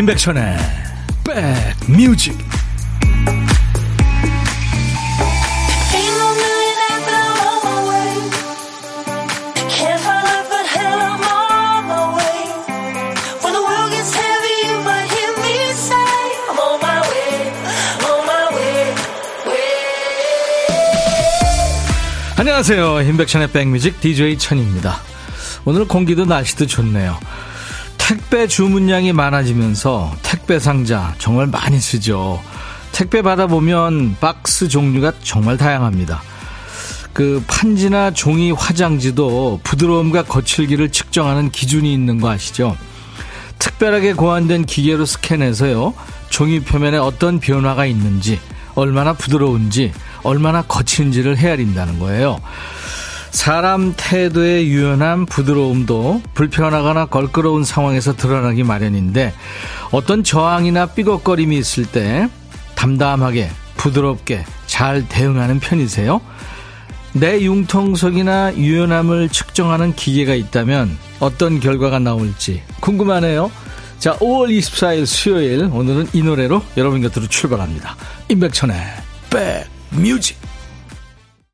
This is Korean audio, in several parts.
임백천의 백뮤직 안녕하세요. 임백천의 백뮤직 DJ 천입니다. 오늘 공기도 날씨도 좋네요. 택배 주문량이 많아지면서 택배 상자 정말 많이 쓰죠. 택배 받아보면 박스 종류가 정말 다양합니다. 그 판지나 종이 화장지도 부드러움과 거칠기를 측정하는 기준이 있는 거 아시죠? 특별하게 고안된 기계로 스캔해서요. 종이 표면에 어떤 변화가 있는지, 얼마나 부드러운지, 얼마나 거친지를 헤아린다는 거예요. 사람 태도의 유연함, 부드러움도 불편하거나 걸끄러운 상황에서 드러나기 마련인데 어떤 저항이나 삐걱거림이 있을 때 담담하게, 부드럽게 잘 대응하는 편이세요? 내 융통성이나 유연함을 측정하는 기계가 있다면 어떤 결과가 나올지 궁금하네요. 자, 5월 24일 수요일 오늘은 이 노래로 여러분 곁으로 출발합니다. 임백천의 백뮤직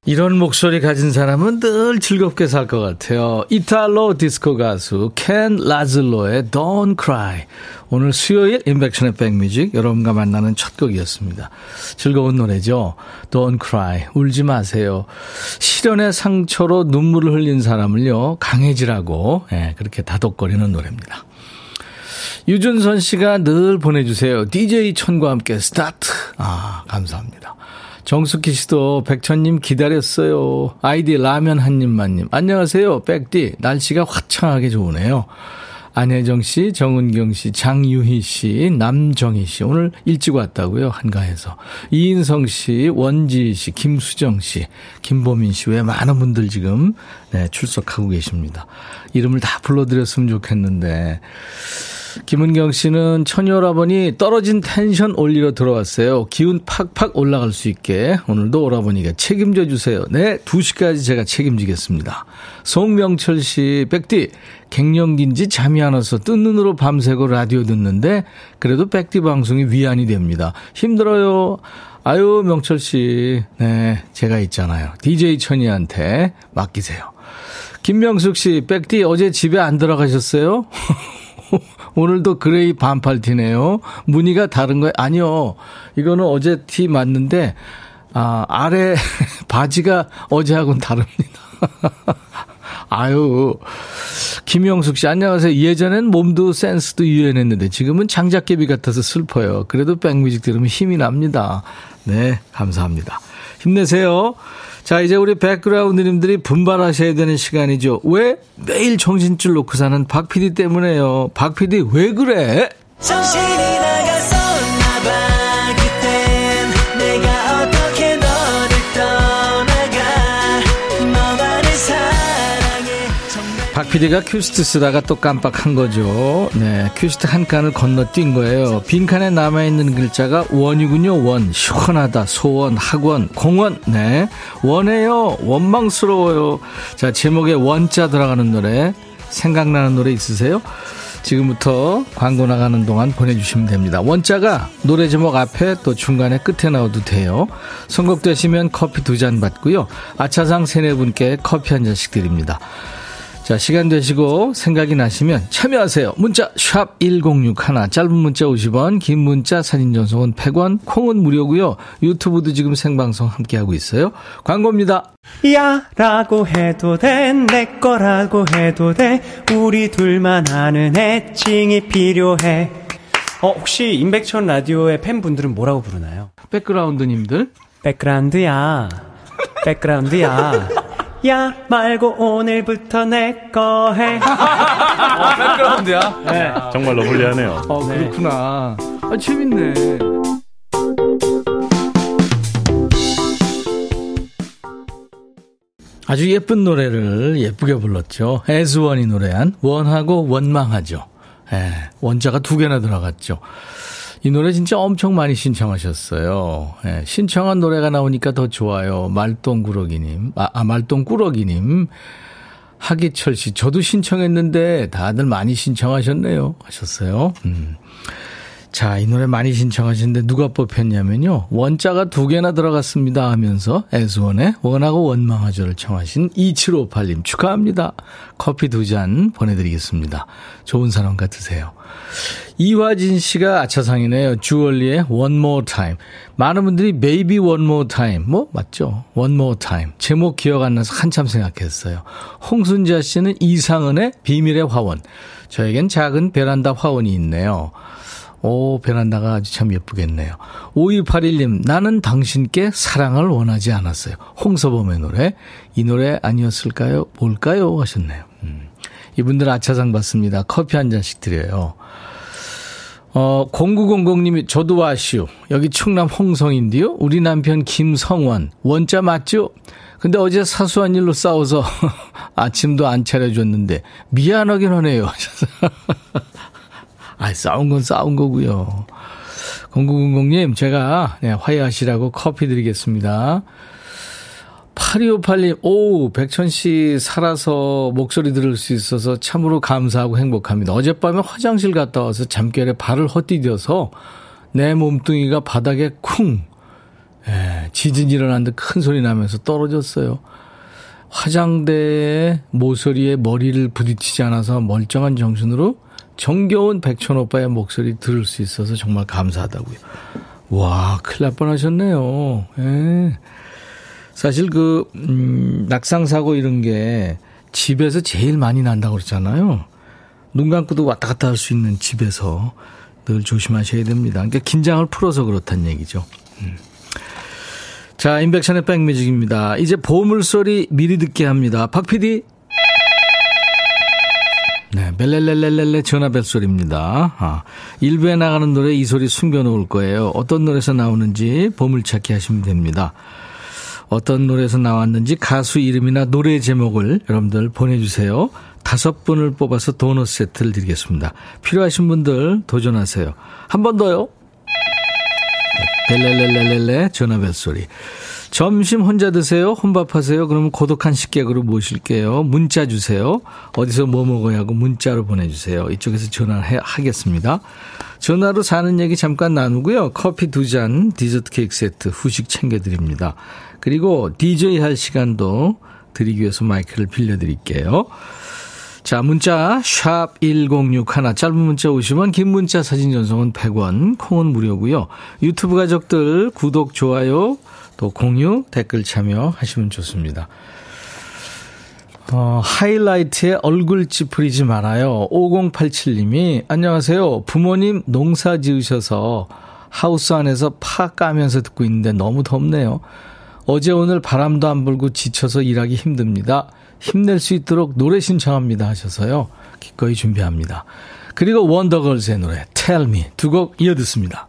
이런 목소리 가진 사람은 늘 즐겁게 살 것 같아요. 이탈로 디스코 가수 켄 라즐로의 Don't Cry. 오늘 수요일 임백천의 백뮤직 여러분과 만나는 첫 곡이었습니다. 즐거운 노래죠. Don't Cry. 울지 마세요. 실연의 상처로 눈물을 흘린 사람을요. 강해지라고 예, 그렇게 다독거리는 노래입니다. 유준선 씨가 늘 보내주세요. DJ 천과 함께 스타트. 아, 감사합니다. 정숙희 씨도 백천님 기다렸어요. 아이디 라면 한 입만님. 안녕하세요. 백디. 날씨가 화창하게 좋으네요. 안혜정 씨, 정은경 씨, 장유희 씨, 남정희 씨. 오늘 일찍 왔다고요. 한가해서. 이인성 씨, 원지 씨, 김수정 씨, 김보민 씨. 외 많은 분들 지금 네, 출석하고 계십니다. 이름을 다 불러드렸으면 좋겠는데. 김은경 씨는 처녀오라버니 떨어진 텐션 올리러 들어왔어요. 기운 팍팍 올라갈 수 있게 오늘도 오라버니가 책임져 주세요. 네, 2시까지 제가 책임지겠습니다. 송명철 씨, 백디, 갱년기인지 잠이 안 와서 뜬 눈으로 밤새고 라디오 듣는데 그래도 백디 방송이 위안이 됩니다. 힘들어요. 아유, 명철 씨. 네, 제가 있잖아요. DJ 천이한테 맡기세요. 김명숙 씨, 백디 어제 집에 안 들어가셨어요? 오늘도 gray 반팔 티네요. 무늬가 다른 거예요? 아니요. 이거는 어제 티 맞는데, 아, 아래 바지가 어제하고는 다릅니다. 아유. 김영숙 씨, 안녕하세요. 예전엔 몸도 센스도 유연했는데 지금은 장작개비 같아서 슬퍼요. 그래도 백뮤직 들으면 힘이 납니다. 네, 감사합니다. 힘내세요. 자, 이제 우리 백그라운드님들이 분발하셔야 되는 시간이죠. 왜? 매일 정신줄 놓고 사는 박 PD 때문에요. 박 PD 왜 그래? 정신이 PD가 큐시트 쓰다가 또 깜빡한 거죠. 네, 큐시트 한 칸을 건너뛴 거예요. 빈칸에 남아있는 글자가 원이군요. 원. 시원하다. 소원, 학원, 공원. 네. 원해요. 원망스러워요. 자, 제목에 원자 들어가는 노래. 생각나는 노래 있으세요? 지금부터 광고 나가는 동안 보내주시면 됩니다. 원자가 노래 제목 앞에 또 중간에 끝에 나와도 돼요. 선곡되시면 커피 두 잔 받고요. 아차상 세네 분께 커피 한 잔씩 드립니다. 자, 시간 되시고 생각이 나시면 참여하세요. 문자 1061, 짧은 문자 50원, 긴 문자 사진 전송은 100원, 콩은 무료고요. 유튜브도 지금 생방송 함께하고 있어요. 광고입니다. 야 라고 해도 돼, 내 거라고 해도 돼, 우리 둘만 아는 애칭이 필요해. 어, 혹시 임백천 라디오의 팬분들은 뭐라고 부르나요? 백그라운드님들? 백그라운드야. 백그라운드야. 야 말고 오늘부터 내 거 해. 아, 백그라운드야? 네. 정말로 불리하네요. 어, 네. 그렇구나. 아, 재밌네. 아주 예쁜 노래를 예쁘게 불렀죠. 에스원이 노래한 원하고 원망하죠. 예, 원자가 두 개나 들어갔죠. 이 노래 진짜 엄청 많이 신청하셨어요. 예, 신청한 노래가 나오니까 더 좋아요. 말똥꾸러기님. 아, 아 말똥꾸러기님. 하기철 씨, 저도 신청했는데 다들 많이 신청하셨네요. 하셨어요. 음. 자, 이 노래 많이 신청하셨는데 누가 뽑혔냐면요. 원자가 두 개나 들어갔습니다 하면서 에스원의 원하고 원망하죠를 청하신 2758님 축하합니다. 커피 두 잔 보내드리겠습니다. 좋은 사람 같으세요. 이화진 씨가 아차상이네요. 주얼리의 One More Time. 많은 분들이 Baby One More Time. 뭐, 맞죠? One More Time. 제목 기억 안 나서 한참 생각했어요. 홍순자 씨는 이상은의 비밀의 화원. 저에겐 작은 베란다 화원이 있네요. 오, 베란다가 아주 참 예쁘겠네요. 5281님, 나는 당신께 사랑을 원하지 않았어요. 홍서범의 노래. 이 노래 아니었을까요? 뭘까요? 하셨네요. 음. 이분들 아차상 받습니다. 커피 한 잔씩 드려요. 어, 0900님이 저도 와시오. 여기 충남 홍성인데요. 우리 남편 김성원. 원자 맞죠? 근데 어제 사소한 일로 싸워서 아침도 안 차려줬는데 미안하긴 하네요. 아, 싸운 건 싸운 거고요. 0900님, 제가 네, 화해하시라고 커피 드리겠습니다. 8258님, 오, 백천 씨 살아서 목소리 들을 수 있어서 참으로 감사하고 행복합니다. 어젯밤에 화장실 갔다 와서 잠결에 발을 헛디뎌서 내 몸뚱이가 바닥에 쿵, 예, 지진 일어난 듯 큰 소리 나면서 떨어졌어요. 화장대에 모서리에 머리를 부딪히지 않아서 멀쩡한 정신으로 정겨운 백천 오빠의 목소리 들을 수 있어서 정말 감사하다고요. 와, 큰일 날 뻔하셨네요. 예. 사실 그, 음, 낙상사고 이런 게 집에서 제일 많이 난다고 그랬잖아요. 눈 감고도 왔다 갔다 할 수 있는 집에서 늘 조심하셔야 됩니다. 그러니까 긴장을 풀어서 그렇단 얘기죠. 음. 자, 인백션의 백뮤직입니다. 이제 보물소리 미리 듣게 합니다. 박 PD. 네, 벨렐렐렐렐레 전화벨 소리입니다. 아, 일부에 나가는 노래 이 소리 숨겨놓을 거예요. 어떤 노래에서 나오는지 보물찾기 하시면 됩니다. 어떤 노래에서 나왔는지 가수 이름이나 노래 제목을 여러분들 보내주세요. 다섯 분을 뽑아서 도넛 세트를 드리겠습니다. 필요하신 분들 도전하세요. 한 번 더요. 벨렐렐렐렐레 전화벨 소리. 점심 혼자 드세요? 혼밥하세요? 그러면 고독한 식객으로 모실게요. 문자 주세요. 어디서 뭐 먹어야 하고 문자로 보내주세요. 이쪽에서 전화하겠습니다. 전화로 사는 얘기 잠깐 나누고요. 커피 두 잔, 디저트 케이크 세트, 후식 챙겨드립니다. 그리고 DJ 할 시간도 드리기 위해서 마이크를 빌려드릴게요. 자, 문자 샵 1061, 짧은 문자 50원, 긴 문자 사진 전송은 100원, 콩은 무료고요. 유튜브 가족들 구독, 좋아요, 또 공유, 댓글 참여하시면 좋습니다. 어, 하이라이트에 얼굴 찌푸리지 말아요. 5087님이 안녕하세요. 부모님 농사 지으셔서 하우스 안에서 파 까면서 듣고 있는데 너무 덥네요. 어제 오늘 바람도 안 불고 지쳐서 일하기 힘듭니다. 힘낼 수 있도록 노래 신청합니다 하셔서요. 기꺼이 준비합니다. 그리고 원더걸스의 노래 Tell Me 두 곡 이어 듣습니다.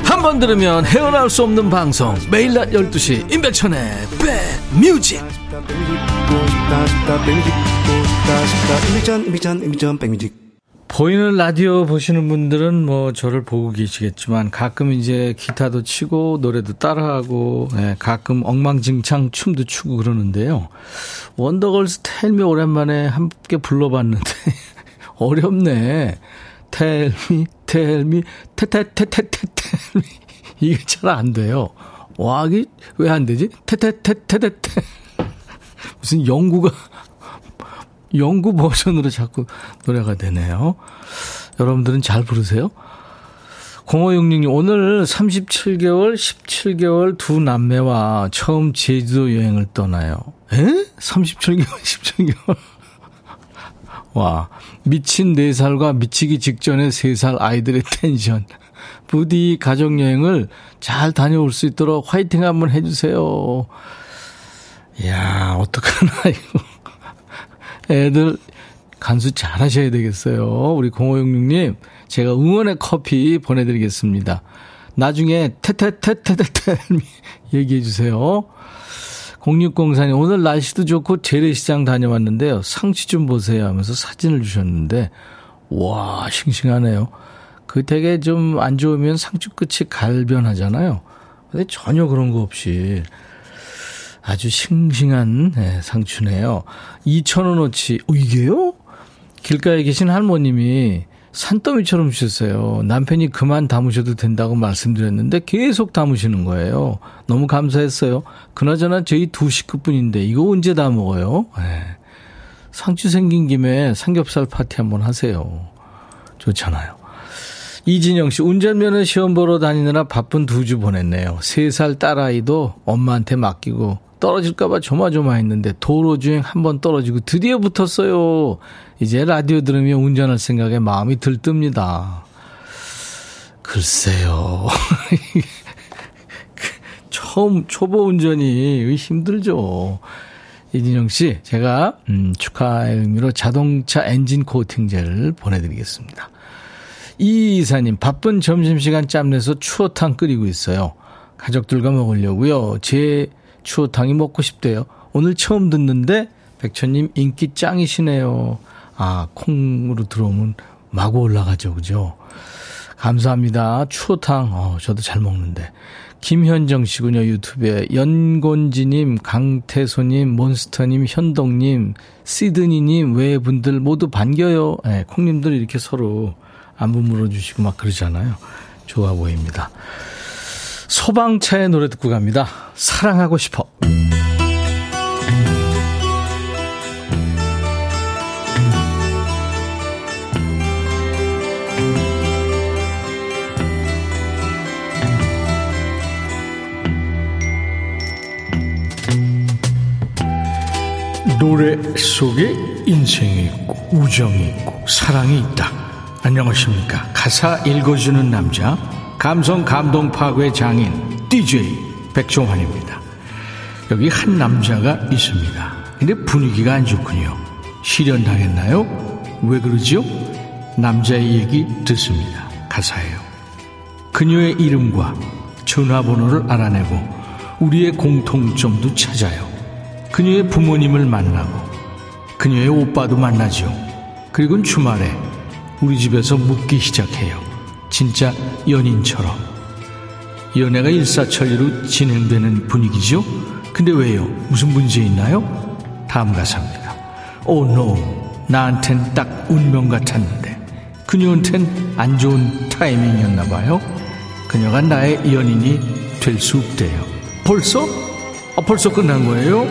한 번 들으면 헤어나올 수 없는 방송 매일 낮 12시 임백천의 백뮤직 보이는 라디오 보시는 분들은 뭐 저를 보고 계시겠지만 가끔 이제 기타도 치고 노래도 따라하고 네, 가끔 엉망진창 춤도 추고 그러는데요. 원더걸스 텔미 오랜만에 함께 불러봤는데 어렵네. 텔미 텔미 테테테테테 텔미 이게 잘 안 돼요. 와, 이게 왜 안 되지? 테테테테테테. 무슨 영구가, 영구 버전으로 자꾸 노래가 되네요. 여러분들은 잘 부르세요? 0566님, 오늘 37개월, 17개월 두 남매와 처음 제주도 여행을 떠나요. 에? 37개월, 17개월? 와, 미친 4살과 미치기 직전의 3살 아이들의 텐션. 부디 가족여행을 잘 다녀올 수 있도록 화이팅 한번 해주세요. 이야, 어떡하나, 이거. 애들 간수 잘 하셔야 되겠어요. 우리 0566님, 제가 응원의 커피 보내드리겠습니다. 나중에 테테테테테테 얘기해 주세요. 0604님, 오늘 날씨도 좋고 재래시장 다녀왔는데요. 상치 좀 보세요 하면서 사진을 주셨는데, 와, 싱싱하네요. 그 되게 좀 안 좋으면 상추 끝이 갈변하잖아요. 근데 전혀 그런 거 없이 아주 싱싱한 네, 상추네요. 2,000원어치. 어, 이게요? 길가에 계신 할머님이 산더미처럼 주셨어요. 남편이 그만 담으셔도 된다고 말씀드렸는데 계속 담으시는 거예요. 너무 감사했어요. 그나저나 저희 두 식구뿐인데 이거 언제 다 먹어요? 네. 상추 생긴 김에 삼겹살 파티 한번 하세요. 좋잖아요. 이진영 씨, 운전면허 시험 보러 다니느라 바쁜 두 주 보냈네요. 세 살 딸아이도 엄마한테 맡기고 떨어질까봐 조마조마했는데 도로 주행 한 번 떨어지고 드디어 붙었어요. 이제 라디오 들으며 운전할 생각에 마음이 들뜹니다. 글쎄요. 처음 초보 운전이 힘들죠. 이진영 씨, 제가 음, 축하의 의미로 자동차 엔진 코팅제를 보내드리겠습니다. 이 이사님, 바쁜 점심시간 짬내서 추어탕 끓이고 있어요. 가족들과 먹으려고요. 제 추어탕이 먹고 싶대요. 오늘 처음 듣는데 백천님 인기 짱이시네요. 아, 콩으로 들어오면 마구 올라가죠. 그죠? 감사합니다. 추어탕, 어, 저도 잘 먹는데. 김현정 씨군요, 유튜브에. 연곤지님, 강태소님, 몬스터님, 현동님, 시드니님, 외분들 모두 반겨요. 네, 콩님들 이렇게 서로 안부 물어주시고 막 그러잖아요. 좋아 보입니다. 소방차의 노래 듣고 갑니다. 사랑하고 싶어. 노래 속에 인생이 있고 우정이 있고 사랑이 있다. 안녕하십니까. 가사 읽어주는 남자 감성 감동 파괴 장인 DJ 백종환입니다. 여기 한 남자가 있습니다. 근데 분위기가 안 좋군요. 실현당했나요? 왜 그러지요? 남자의 얘기 듣습니다. 가사예요. 그녀의 이름과 전화번호를 알아내고 우리의 공통점도 찾아요. 그녀의 부모님을 만나고 그녀의 오빠도 만나죠. 그리고 주말에 우리 집에서 묻기 시작해요. 진짜 연인처럼. 연애가 일사천리로 진행되는 분위기죠? 근데 왜요? 무슨 문제 있나요? 다음 가사입니다. 오, oh, 노. 나한텐 딱 운명 같았는데. 그녀한텐 안 좋은 타이밍이었나 봐요. 그녀가 나의 연인이 될 수 없대요. 벌써? 아, 벌써 끝난 거예요?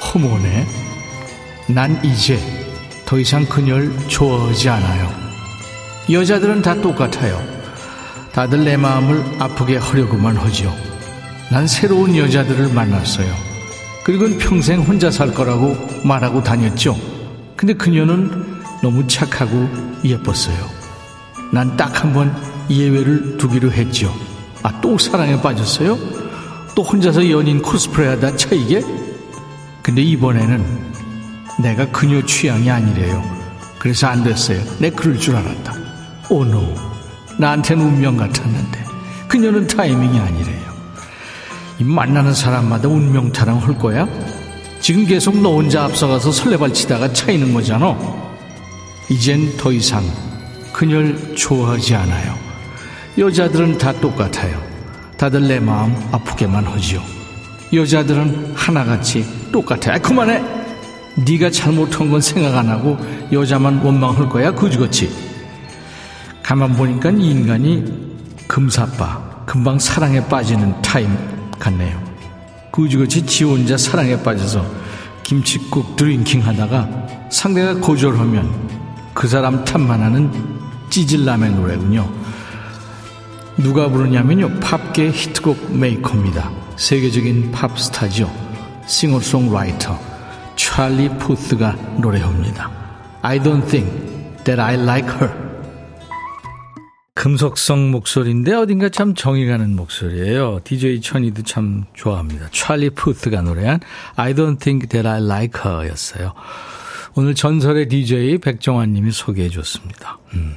허무네. 난 이제 더 이상 그녀를 좋아하지 않아요. 여자들은 다 똑같아요. 다들 내 마음을 아프게 하려고만 하죠. 난 새로운 여자들을 만났어요. 그리고 평생 혼자 살 거라고 말하고 다녔죠. 근데 그녀는 너무 착하고 예뻤어요. 난 딱 한 번 예외를 두기로 했죠. 아, 또 사랑에 빠졌어요? 또 혼자서 연인 코스프레 하다 차이게? 근데 이번에는 내가 그녀 취향이 아니래요. 그래서 안 됐어요. 내 그럴 줄 알았다. 오노 나한테는 운명 같았는데 그녀는 타이밍이 아니래요. 이 만나는 사람마다 운명 타랑할 거야? 지금 계속 너 혼자 앞서가서 설레발치다가 차이는 거잖아. 이젠 더 이상 그녀를 좋아하지 않아요. 여자들은 다 똑같아요. 다들 내 마음 아프게만 하지요. 여자들은 하나같이 똑같아. 아, 그만해. 네가 잘못한 건 생각 안 하고 여자만 원망할 거야. 그지같이. 가만 보니까 이 인간이 금사빠, 금방 사랑에 빠지는 타임 같네요. 그지그지 지 혼자 사랑에 빠져서 김치국 drinking 하다가 상대가 거절하면 그 사람 탓만 하는 찌질남의 노래군요. 누가 부르냐면요. 팝계 히트곡 메이커입니다. 세계적인 팝스타죠. 싱어송라이터 찰리 푸스가 노래합니다. I don't think that I like her. 금속성 목소리인데 어딘가 참 정이 가는 목소리예요. DJ 천이도 참 좋아합니다. 찰리 푸스가 노래한 I don't think that I like her 였어요. 오늘 전설의 DJ 백종환 님이 소개해 줬습니다. 음.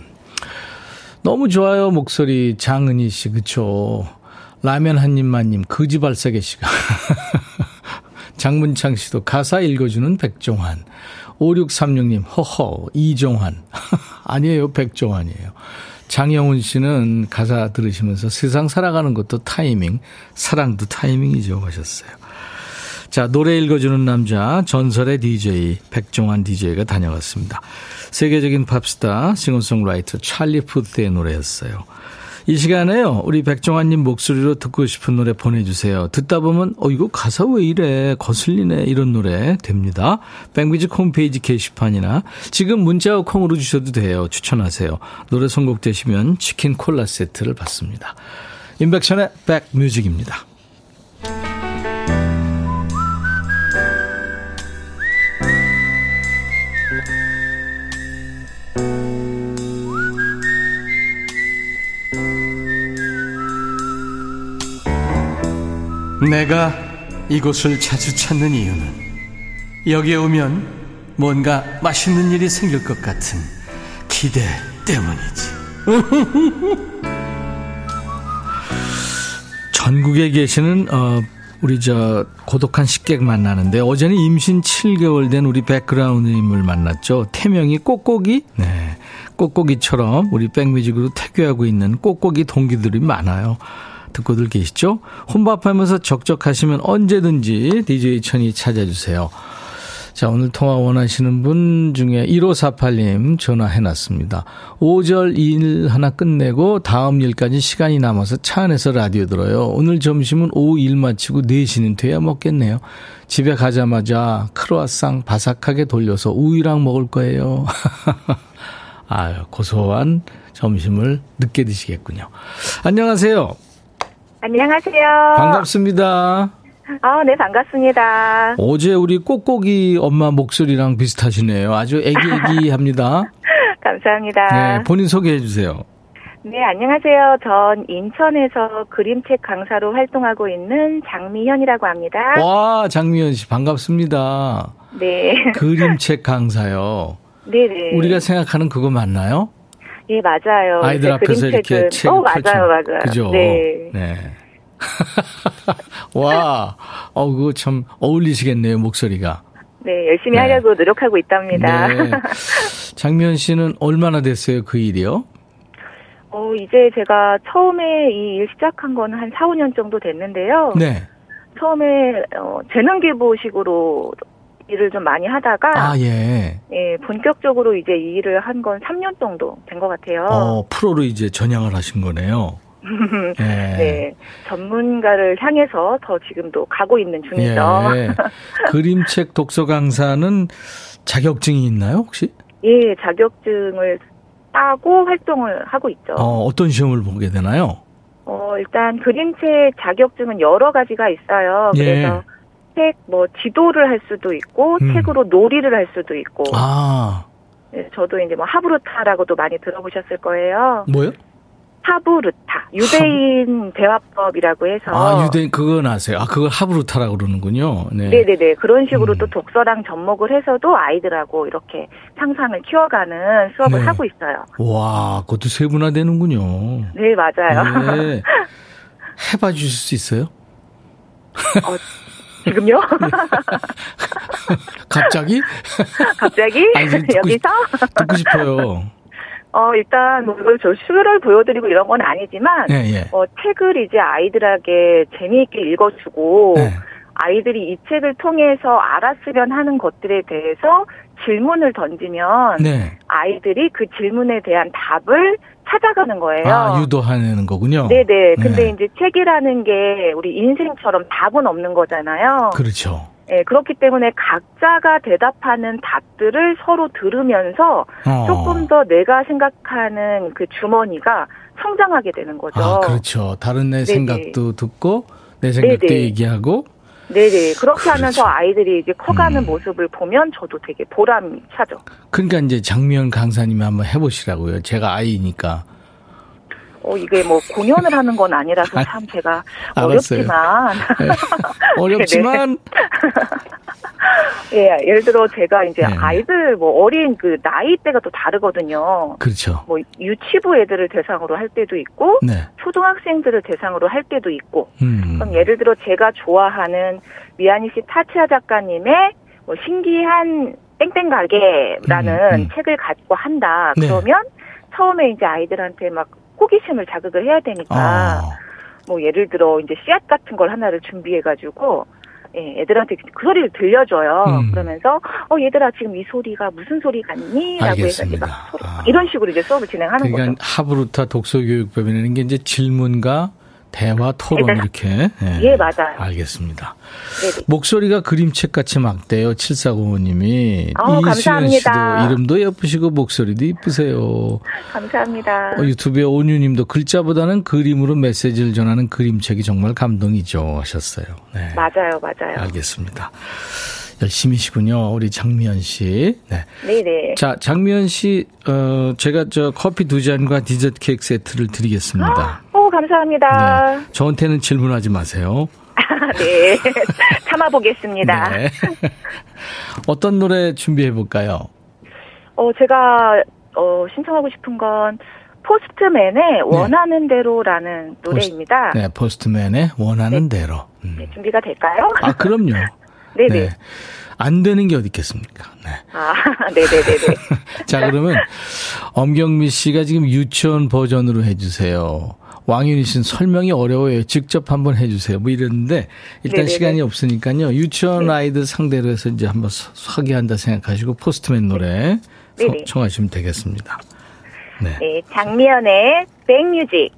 너무 좋아요, 목소리. 장은희 씨, 그쵸. 라면 한 입만님, 거지발사계 씨가. 장문창 씨도 가사 읽어주는 백종환. 5636님, 허허, 이종환. 아니에요, 백종환이에요. 장영훈 씨는 가사 들으시면서 세상 살아가는 것도 타이밍, 사랑도 타이밍이죠. 하셨어요. 자, 노래 읽어주는 남자, 전설의 DJ, 백종환 DJ가 다녀갔습니다. 세계적인 팝스타, 싱어송라이터 찰리 푸스의 노래였어요. 이 시간에요. 우리 백종환님 목소리로 듣고 싶은 노래 보내주세요. 듣다 보면 어 이거 가사 왜 이래 거슬리네 이런 노래 됩니다. 백뮤직 홈페이지 게시판이나 지금 문자와 콩으로 주셔도 돼요. 추천하세요. 노래 선곡되시면 치킨 콜라 세트를 받습니다. 인백션의 백뮤직입니다. 내가 이곳을 자주 찾는 이유는 여기에 오면 뭔가 맛있는 일이 생길 것 같은 기대 때문이지. 전국에 계시는 어, 우리 저 고독한 식객 만나는데 어제는 임신 7개월 된 우리 백그라운드님을 만났죠. 태명이 꼬꼬기? 네. 꼬꼬기처럼 우리 백뮤직으로 태교하고 있는 꼬꼬기 동기들이 많아요. 듣고들 계시죠? 혼밥하면서 적적하시면 언제든지 DJ 천이 찾아주세요. 자, 오늘 통화 원하시는 분 중에 1548님 전화해놨습니다. 5절 일 하나 끝내고 다음 일까지 시간이 남아서 차 안에서 라디오 들어요. 오늘 점심은 오후 일 마치고 4시는 돼야 먹겠네요. 집에 가자마자 크로아상 바삭하게 돌려서 우유랑 먹을 거예요. 아유, 고소한 점심을 늦게 드시겠군요. 안녕하세요. 안녕하세요. 반갑습니다. 아, 네, 반갑습니다. 어제 우리 꼭꼭이 엄마 목소리랑 비슷하시네요. 아주 애기애기합니다. 감사합니다. 네, 본인 소개해 주세요. 네, 안녕하세요. 전 인천에서 그림책 강사로 활동하고 있는 장미현이라고 합니다. 와, 장미현 씨 반갑습니다. 네. 그림책 강사요. 네네. 우리가 생각하는 그거 맞나요? 예, 맞아요. 아이들 앞에서 이렇게 책 어, 맞아요, 맞아요. 그죠? 네. 네. 와, 어, 그거 참 어울리시겠네요, 목소리가. 네, 열심히 네. 하려고 노력하고 있답니다. 네. 장미연 씨는 얼마나 됐어요, 그 일이요? 어, 이제 제가 처음에 이 일 시작한 거는 한 4, 5년 정도 됐는데요. 네. 처음에 어, 재능기부식으로 일을 좀 많이 하다가 아, 예. 예, 본격적으로 이제 이 일을 한 건 3년 정도 된 것 같아요. 어, 프로로 이제 전향을 하신 거네요. 예. 네. 전문가를 향해서 더 지금도 가고 있는 중이죠. 예. 그림책 독서 강사는 자격증이 있나요, 혹시? 예, 자격증을 따고 활동을 하고 있죠. 어, 어떤 시험을 보게 되나요? 어, 일단 그림책 자격증은 여러 가지가 있어요. 예. 그래서 책 뭐 지도를 할 수도 있고 음. 책으로 놀이를 할 수도 있고. 아, 네, 저도 이제 뭐 하브루타라고도 많이 들어보셨을 거예요. 뭐요? 하브루타 유대인 대화법이라고 해서 아, 유대인 그건 아세요. 아, 그걸 하브루타라고 그러는군요. 네. 네네네 그런 식으로 음. 또 독서랑 접목을 해서도 아이들하고 이렇게 상상을 키워가는 수업을 네. 하고 있어요. 와, 그것도 세분화되는군요. 네 맞아요. 네. 해봐 주실 수 있어요? 지금요? 갑자기? 갑자기 아니, 듣고 여기서 듣고 싶어요. 어 일단 뭐저 슈를 보여드리고 이런 건 아니지만 예, 예. 어 책을 이제 아이들에게 재미있게 읽어주고 네. 아이들이 이 책을 통해서 알았으면 하는 것들에 대해서 질문을 던지면 네. 아이들이 그 질문에 대한 답을 찾아가는 거예요. 아, 유도하는 거군요. 네네. 근데 네. 이제 책이라는 게 우리 인생처럼 답은 없는 거잖아요. 그렇죠. 예, 그렇기 때문에 각자가 대답하는 답들을 서로 들으면서 어. 조금 더 내가 생각하는 그 주머니가 성장하게 되는 거죠. 아, 그렇죠. 다른 내 네네. 생각도 듣고 내 생각도 네네. 얘기하고 네네. 그렇게 그렇죠. 하면서 아이들이 이제 커가는 음. 모습을 보면 저도 되게 보람이 차죠. 그러니까 이제 장미연 강사님이 한번 해보시라고요. 제가 아이니까. 어, 이게 뭐 공연을 하는 건 아니라서 참 제가 알았어요. 어렵지만. 네. 어렵지만 예, 예를 들어 제가 이제 네. 아이들 뭐 어린 그 나이대가 또 다르거든요. 그렇죠. 뭐 유치부 애들을 대상으로 할 때도 있고 네. 초등학생들을 대상으로 할 때도 있고 음. 그럼 예를 들어 제가 좋아하는 미야니 씨 타치아 작가님의 뭐 신기한 땡땡 가게라는 음, 음. 책을 가지고 한다. 네. 그러면 처음에 이제 아이들한테 막 호기심을 자극을 해야 되니까 아. 뭐 예를 들어 이제 씨앗 같은 걸 하나를 준비해 가지고 예, 애들한테 그 소리를 들려줘요. 음. 그러면서 어 얘들아 지금 이 소리가 무슨 소리 같니? 라고 해서. 막 소리- 아. 이런 식으로 이제 수업을 진행하는 그러니까 거죠. 하브루타 독서 교육법이라는 게 이제 질문과 대화, 토론 네. 이렇게. 예, 맞아요. 알겠습니다. 네네. 목소리가 그림책 같이 막대요. 7405님이. 어, 이수연 씨도 감사합니다. 이름도 예쁘시고 목소리도 이쁘세요. 감사합니다. 어, 유튜브에 온유님도 글자보다는 그림으로 메시지를 전하는 그림책이 정말 감동이죠 하셨어요. 네. 맞아요, 맞아요. 알겠습니다. 열심히시군요. 우리 장미연 씨. 네. 네네. 자, 장미연 씨, 어, 제가 저 커피 두 잔과 디저트 케이크 세트를 드리겠습니다. 오, 감사합니다. 네. 저한테는 질문하지 마세요. 네. 참아보겠습니다. 네. 어떤 노래 준비해 볼까요? 어, 제가, 어, 신청하고 싶은 건, 포스트맨의 원하는 대로라는 노래입니다. 네, 포스트맨의 원하는 대로. 음. 네, 준비가 될까요? 아, 그럼요. 네네. 네. 안 되는 게 어디 있겠습니까? 네. 아, 네네네네. 자, 그러면 엄경미 씨가 지금 유치원 버전으로 해주세요. 왕윤희 씨는 설명이 어려워요. 직접 한번 해주세요. 뭐 이랬는데 일단 네네네. 시간이 없으니까요. 유치원 아이들 상대로 해서 이제 한번 소- 소개한다 생각하시고 포스트맨 노래 서-. 청하시면 되겠습니다. 네. 네, 장미연의 백뮤직.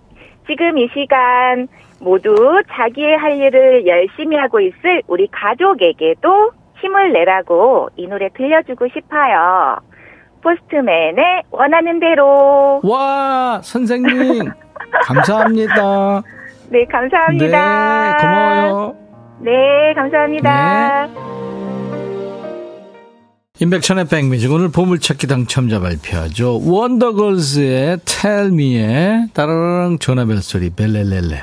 지금 이 시간 모두 자기의 할 일을 열심히 하고 있을 우리 가족에게도 힘을 내라고 이 노래 들려주고 싶어요. 포스트맨의 원하는 대로. 와, 선생님. 감사합니다. 네, 감사합니다. 네, 고마워요. 네, 감사합니다. 임백천의 백뮤직 오늘 보물찾기 당첨자 발표하죠. 원더걸스의 Tell Me에 따라랑 전화벨 소리 벨레렐레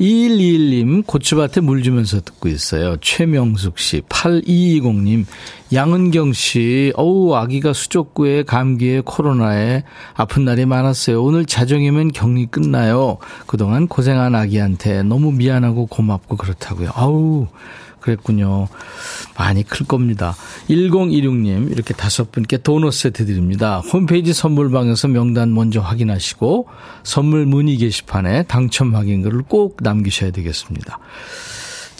2121님 고추밭에 물 주면서 듣고 있어요. 최명숙 씨 8220님 양은경 씨 어우 아기가 수족구에 감기에 코로나에 아픈 날이 많았어요. 오늘 자정이면 격리 끝나요. 그동안 고생한 아기한테 너무 미안하고 고맙고 그렇다고요. 아우 그랬군요. 많이 클 겁니다. 1016님, 이렇게 다섯 분께 도넛 세트 드립니다. 홈페이지 선물방에서 명단 먼저 확인하시고, 선물 문의 게시판에 당첨 확인글을 꼭 남기셔야 되겠습니다.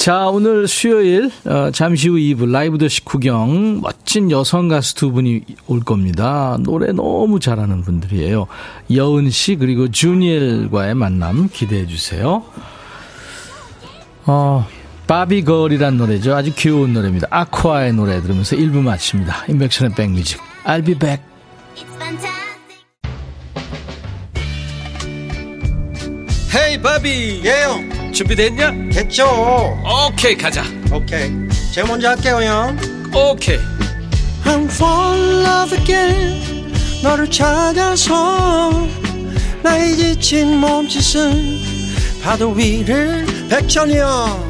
자, 오늘 수요일, 어, 잠시 후 2부 라이브 더시 구경, 멋진 여성 가수 두 분이 올 겁니다. 노래 너무 잘하는 분들이에요. 여은 씨, 그리고 주니엘과의 만남 기대해 주세요. 어, 바비걸이란 노래죠. 아주 귀여운 노래입니다. 아쿠아의 노래 들으면서 1부 마칩니다. 인백션의 백뮤직. I'll be back. 헤이 바비 예영 준비됐냐? 됐죠 오케이 가자 오케이 제가 먼저 할게요 형 오케이 I'm fall in love again 너를 찾아서 나의 지친 몸짓은 파도 위를 백천이 형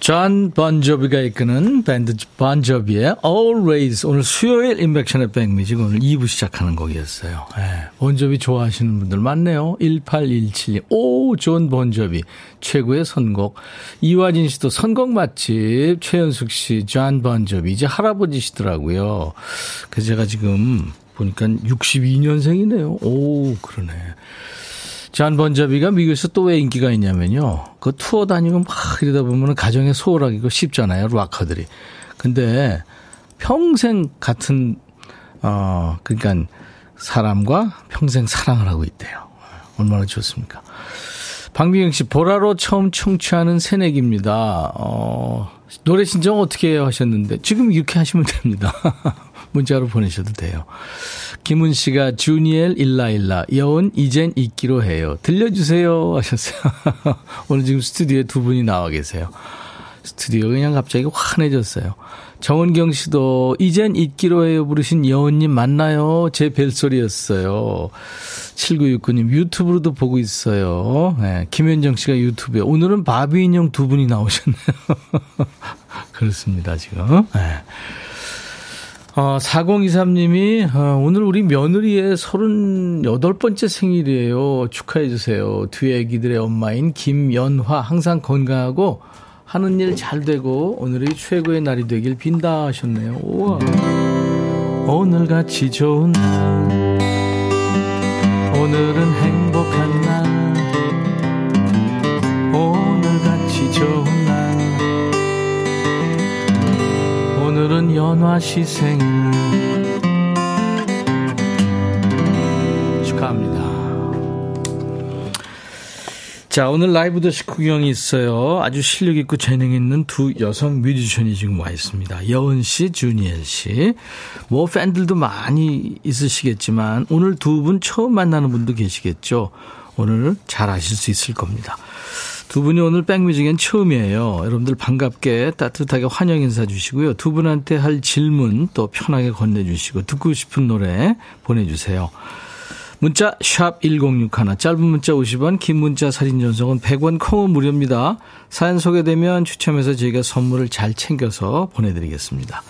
존 본 조비가 이끄는 밴드 본 조비의 Always 오늘 수요일 임백천의 백뮤직 오늘 2부 시작하는 곡이었어요. 예, 본 조비 좋아하시는 분들 많네요. 1817님 오 존 본 조비 최고의 선곡 이화진 씨도 선곡 맛집 최현숙 씨 존 본 조비 이제 할아버지시더라고요. 그래서 제가 지금 보니까 62년생이네요. 오 그러네. 잔 번자비가 미국에서 또 왜 인기가 있냐면요. 그 투어 다니고 막 이러다 보면 가정에 소홀하기가 쉽잖아요. 락커들이. 근데 평생 같은, 어, 그러니까 사람과 평생 사랑을 하고 있대요. 얼마나 좋습니까? 박미경 씨, 보라로 처음 청취하는 새내기입니다. 어, 노래 신청 어떻게 해요 하셨는데, 지금 이렇게 하시면 됩니다. 문자로 보내셔도 돼요. 김은 씨가 주니엘 일라일라, 여운 이젠 잊기로 해요. 들려주세요 하셨어요. 오늘 지금 스튜디오에 두 분이 나와 계세요. 스튜디오 그냥 갑자기 환해졌어요. 정은경 씨도 이젠 잊기로 해요 부르신 여운님 맞나요? 제 벨소리였어요. 7969님 유튜브로도 보고 있어요. 네, 김현정 씨가 유튜브에 오늘은 바비 인형 두 분이 나오셨네요. 그렇습니다 지금. 네. 어, 4023님이, 어, 오늘 우리 며느리의 38번째 생일이에요. 축하해 주세요. 두 애기들의 엄마인 김연화. 항상 건강하고 하는 일 잘 되고 오늘이 최고의 날이 되길 빈다 하셨네요. 우와. 오늘같이 좋은 날 오늘은 행복한 날 오늘같이 좋은 오늘은 연화 시 생일 축하합니다. 자, 오늘 라이브 더시 구경이 있어요. 아주 실력 있고 재능 있는 두 여성 뮤지션이 지금 와 있습니다. 여은 씨, 주니엘 씨. 뭐 팬들도 많이 있으시겠지만 오늘 두 분 처음 만나는 분도 계시겠죠. 오늘 잘 아실 수 있을 겁니다. 두 분이 오늘 백뮤직엔 처음이에요. 여러분들 반갑게 따뜻하게 환영 인사 주시고요. 두 분한테 할 질문 또 편하게 건네주시고 듣고 싶은 노래 보내주세요. 문자 1061, 짧은 문자 50원, 긴 문자 사진 전송은 100원, 콩은 무료입니다. 사연 소개되면 추첨해서 저희가 선물을 잘 챙겨서 보내드리겠습니다.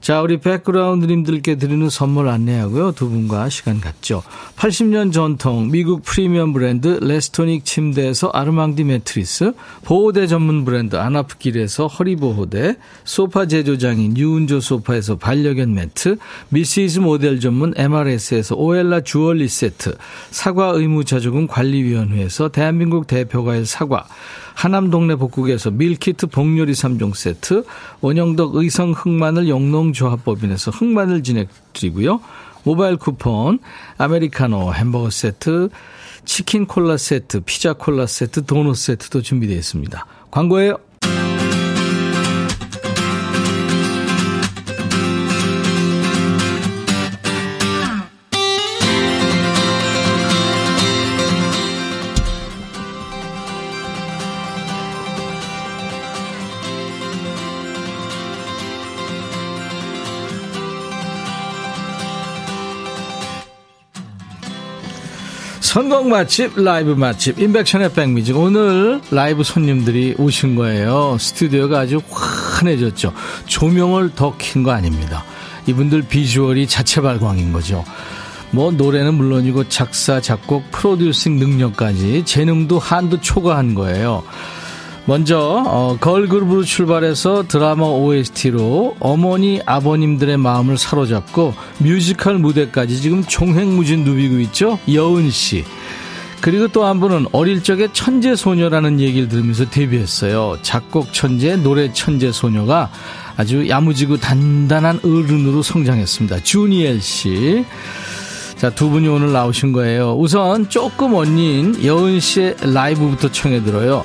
자, 우리 백그라운드님들께 드리는 선물 안내하고요. 두 분과 시간 갖죠. 80년 전통 미국 프리미엄 브랜드 레스토닉 침대에서 아르망디 매트리스, 보호대 전문 브랜드 아나프길에서 허리보호대, 소파 제조장인 유운조 소파에서 반려견 매트, 미시즈 모델 전문 MRS에서 오엘라 주얼리 세트, 사과 의무자조금 관리위원회에서 대한민국 대표과일 사과, 하남 동네 복국에서 밀키트 복요리 3종 세트, 원영덕 의성 흑마늘 영농조합법인에서 흑마늘 진행드리고요. 모바일 쿠폰, 아메리카노 햄버거 세트, 치킨 콜라 세트, 피자 콜라 세트, 도넛 세트도 준비되어 있습니다. 광고예요. 선곡 맛집, 라이브 맛집, 인백션의 백미직. 오늘 라이브 손님들이 오신 거예요. 스튜디오가 아주 환해졌죠. 조명을 더 킨 거 아닙니다. 이분들 비주얼이 자체 발광인 거죠. 뭐 노래는 물론이고 작사, 작곡, 프로듀싱 능력까지 재능도 한도 초과한 거예요. 먼저 어, 걸그룹으로 출발해서 드라마 OST로 어머니 아버님들의 마음을 사로잡고 뮤지컬 무대까지 지금 종횡무진 누비고 있죠 여은 씨. 그리고 또 한 분은 어릴 적에 천재 소녀라는 얘기를 들으면서 데뷔했어요. 작곡 천재, 노래 천재 소녀가 아주 야무지고 단단한 어른으로 성장했습니다. 주니엘 씨. 자, 두 분이 오늘 나오신 거예요. 우선 조금 언니인 여은 씨의 라이브부터 청해 들어요.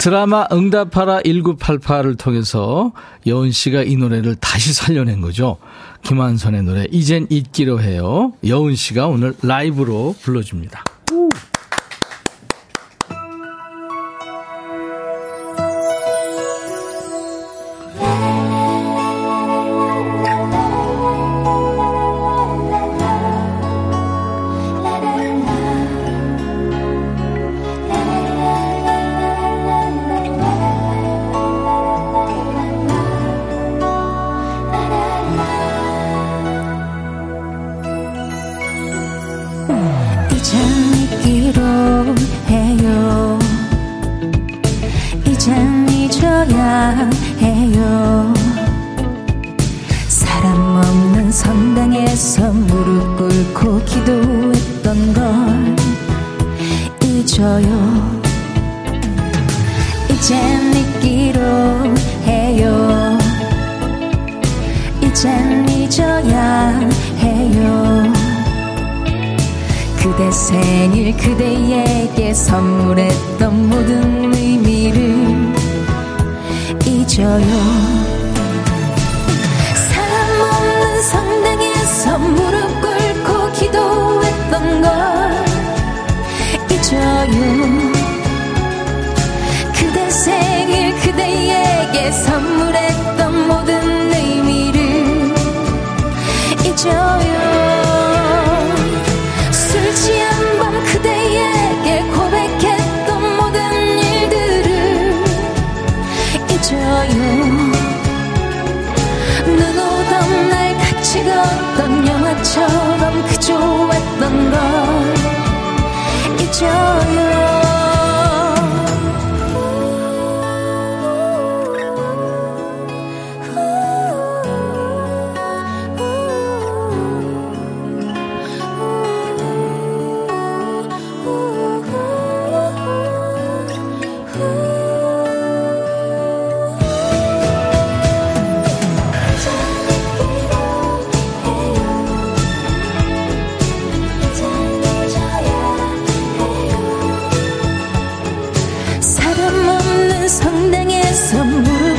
드라마 응답하라 1988을 통해서 여은 씨가 이 노래를 다시 살려낸 거죠. 김한선의 노래 이젠 잊기로 해요. 여은 씨가 오늘 라이브로 불러줍니다. 그 성당에서 무릎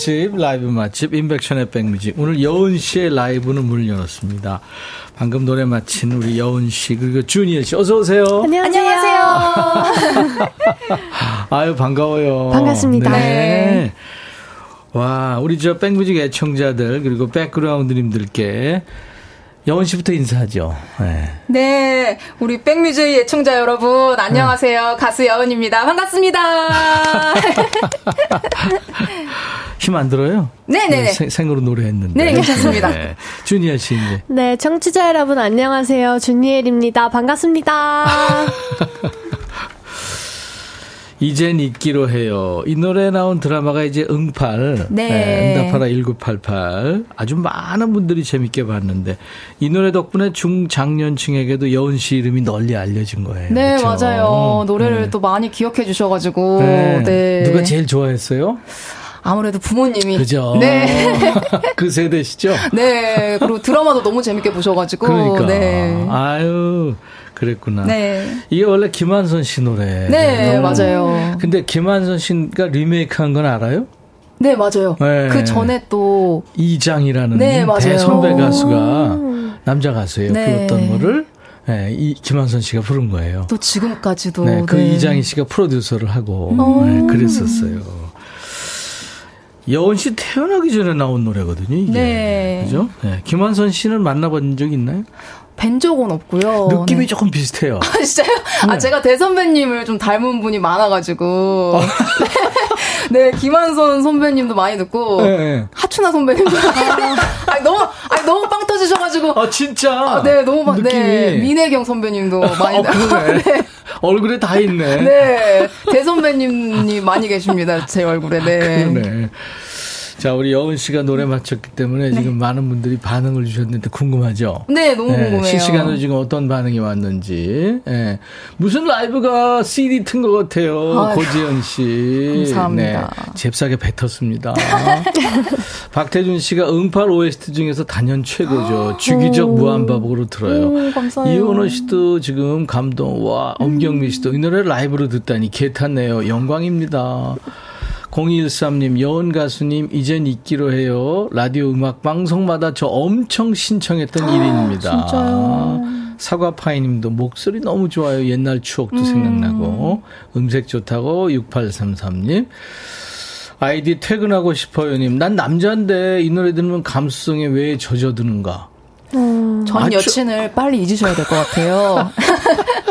맛집, 라이브 맛집, 인백션의 백뮤직. 오늘 여은 씨의 라이브는 문을 열었습니다. 방금 노래 마친 우리 여은 씨, 그리고 주니엘 씨. 어서오세요. 안녕하세요. 아유, 반가워요. 반갑습니다. 네. 와, 우리 저 백뮤직 애청자들, 그리고 백그라운드님들께 여은 씨부터 인사하죠. 네. 네, 우리 백뮤직 애청자 여러분 안녕하세요. 가수 여은입니다. 반갑습니다. 힘 안 들어요? 네네네. 생, 생으로 노래했는데. 네, 괜찮습니다. 네. 주니엘 씨 이제. 네, 청취자 여러분 안녕하세요. 준이엘입니다. 반갑습니다. 이젠 잊기로 해요. 이 노래 나온 드라마가 이제 응팔. 네. 응답하라 1988. 아주 많은 분들이 재밌게 봤는데 이 노래 덕분에 중장년층에게도 여은 씨 이름이 널리 알려진 거예요. 네, 그쵸? 맞아요. 노래를 네. 또 많이 기억해 주셔가지고. 네. 네. 누가 제일 좋아했어요? 아무래도 부모님이. 그죠? 네. 그 세대시죠? 네. 그리고 드라마도 너무 재밌게 보셔 가지고. 그러니까. 네. 아유, 그랬구나. 네. 이게 원래 김한선 씨 노래. 네, 맞아요. 근데 김한선 씨가 리메이크 한 건 알아요? 네, 맞아요. 네. 그 전에 또. 이장이라는 네, 맞아요. 대선배 가수가 남자 가수예요. 네. 불렀던 거를 네, 이 김한선 씨가 부른 거예요. 또 지금까지도. 네, 그 네. 이장희 씨가 프로듀서를 하고 음. 네, 그랬었어요. 여은 씨 태어나기 전에 나온 노래거든요. 이게. 네. 그죠? 네, 김한선 씨는 만나본 적 있나요? 뵌 적은 없고요. 느낌이 네. 조금 비슷해요. 아, 진짜요? 아, 제가 대선배님을 좀 닮은 분이 많아가지고. 네, 김한선 선배님도 많이 듣고. 네, 네. 하춘아 선배님도. 아니, 너무, 아니, 너무 빵 터지셔가지고. 아 진짜. 아, 네, 너무 막, 느낌이. 네. 민혜경 선배님도 많이 어. 네. 얼굴에 다 있네. 네. 대선배님이 많이 계십니다. 제 얼굴에. 네. 그러네. 자, 우리 여은 씨가 노래 맞췄기 때문에 지금 많은 분들이 반응을 주셨는데 궁금하죠? 네, 너무 궁금해요. 실시간으로 지금 어떤 반응이 왔는지. 예. 무슨 라이브가 CD 튼 것 같아요. 아유, 고지현 씨. 감사합니다. 네, 잽싸게 뱉었습니다. 박태준 씨가 응팔 OST 중에서 단연 최고죠. 주기적 무한반복으로 들어요. 오, 감사해요. 이원호 씨도 지금 감동. 와, 엄경미 씨도 이 노래 라이브로 듣다니 개탔네요. 영광입니다. 0213님, 여은 가수님, 이젠 있기로 해요. 라디오 음악 방송마다 저 엄청 신청했던 일인입니다. 아, 진짜요? 사과파이님도 목소리 너무 좋아요. 옛날 추억도 음. 생각나고. 음색 좋다고 6833님. 아이디 퇴근하고 싶어요님. 난 남자인데 이 노래 들으면 감수성에 왜 젖어드는가. 전 아, 저- 여친을 빨리 잊으셔야 될 것 같아요.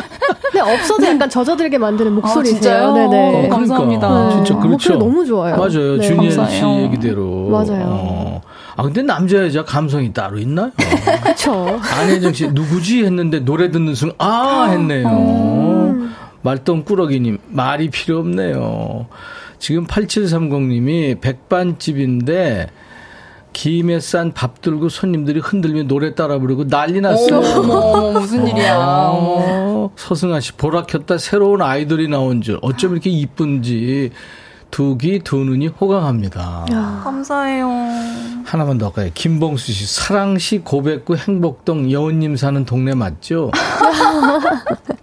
근데 없어도 약간 젖어들게 만드는 목소리세요. 아, 진짜요? 네네. 어, 감사합니다. 그러니까, 진짜 그렇죠. 목소리 너무 좋아요. 맞아요. 네. 주니엘 씨. 얘기대로. 맞아요. 어. 아, 근데 남자, 여자 감성이 따로 있나요? 그쵸. 안혜정 씨, 누구지? 했는데 노래 듣는 순간, 아! 했네요. 말똥꾸러기님, 말이 필요 없네요. 지금 8730님이 백반집인데, 김에 싼 밥 들고 손님들이 흔들며 노래 따라 부르고 난리 났어요. 어머, 어머, 무슨 일이야. 어, 서승아 씨, 보라 켰다 새로운 아이돌이 나온 줄. 어쩜 이렇게 이쁜지. 두 귀, 두 눈이 호강합니다. 감사해요. 하나만 더 할까요? 김봉수 씨, 사랑시 고백구 행복동 여운님 사는 동네 맞죠?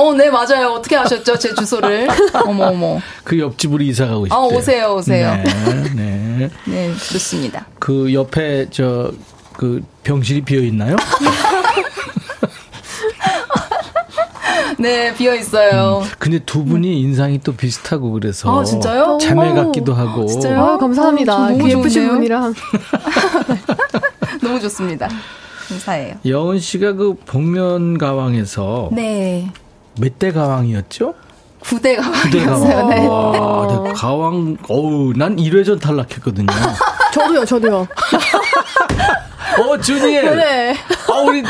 어, 네, 맞아요. 어떻게 아셨죠? 제 주소를. 어머, 어머. 그 옆집으로 이사 가고 싶대요. 아, 오세요, 오세요. 네, 네. 네, 좋습니다. 그 옆에 저, 그 병실이 비어 있나요? 네, 비어 있어요. 근데 두 분이 인상이 또 비슷하고 그래서 아, 진짜요? 자매 오. 같기도 하고. 진짜요? 아, 감사합니다. 어, 저 너무 그 예쁘신? 분이랑. 너무 좋습니다. 감사해요. 여은 씨가 그 복면 가왕에서 네. 몇 대 가왕이었죠? 구대 부대 가방이었어요. 가왕. 네. 와, 네, 가왕, 어우, 난 1회전 탈락했거든요. 저도요, 저도요. 어, 주니엘. 네. 아, 우리,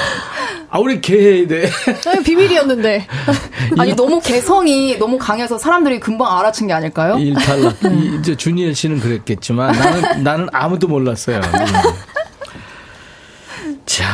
아, 우리 개해야 돼. 아니, 비밀이었는데. 아니, 너무 개성이 너무 강해서 사람들이 금방 알아챈 게 아닐까요? 1 탈락. 이, 이제 주니엘 씨는 그랬겠지만 나는, 나는 아무도 몰랐어요. 음. 자,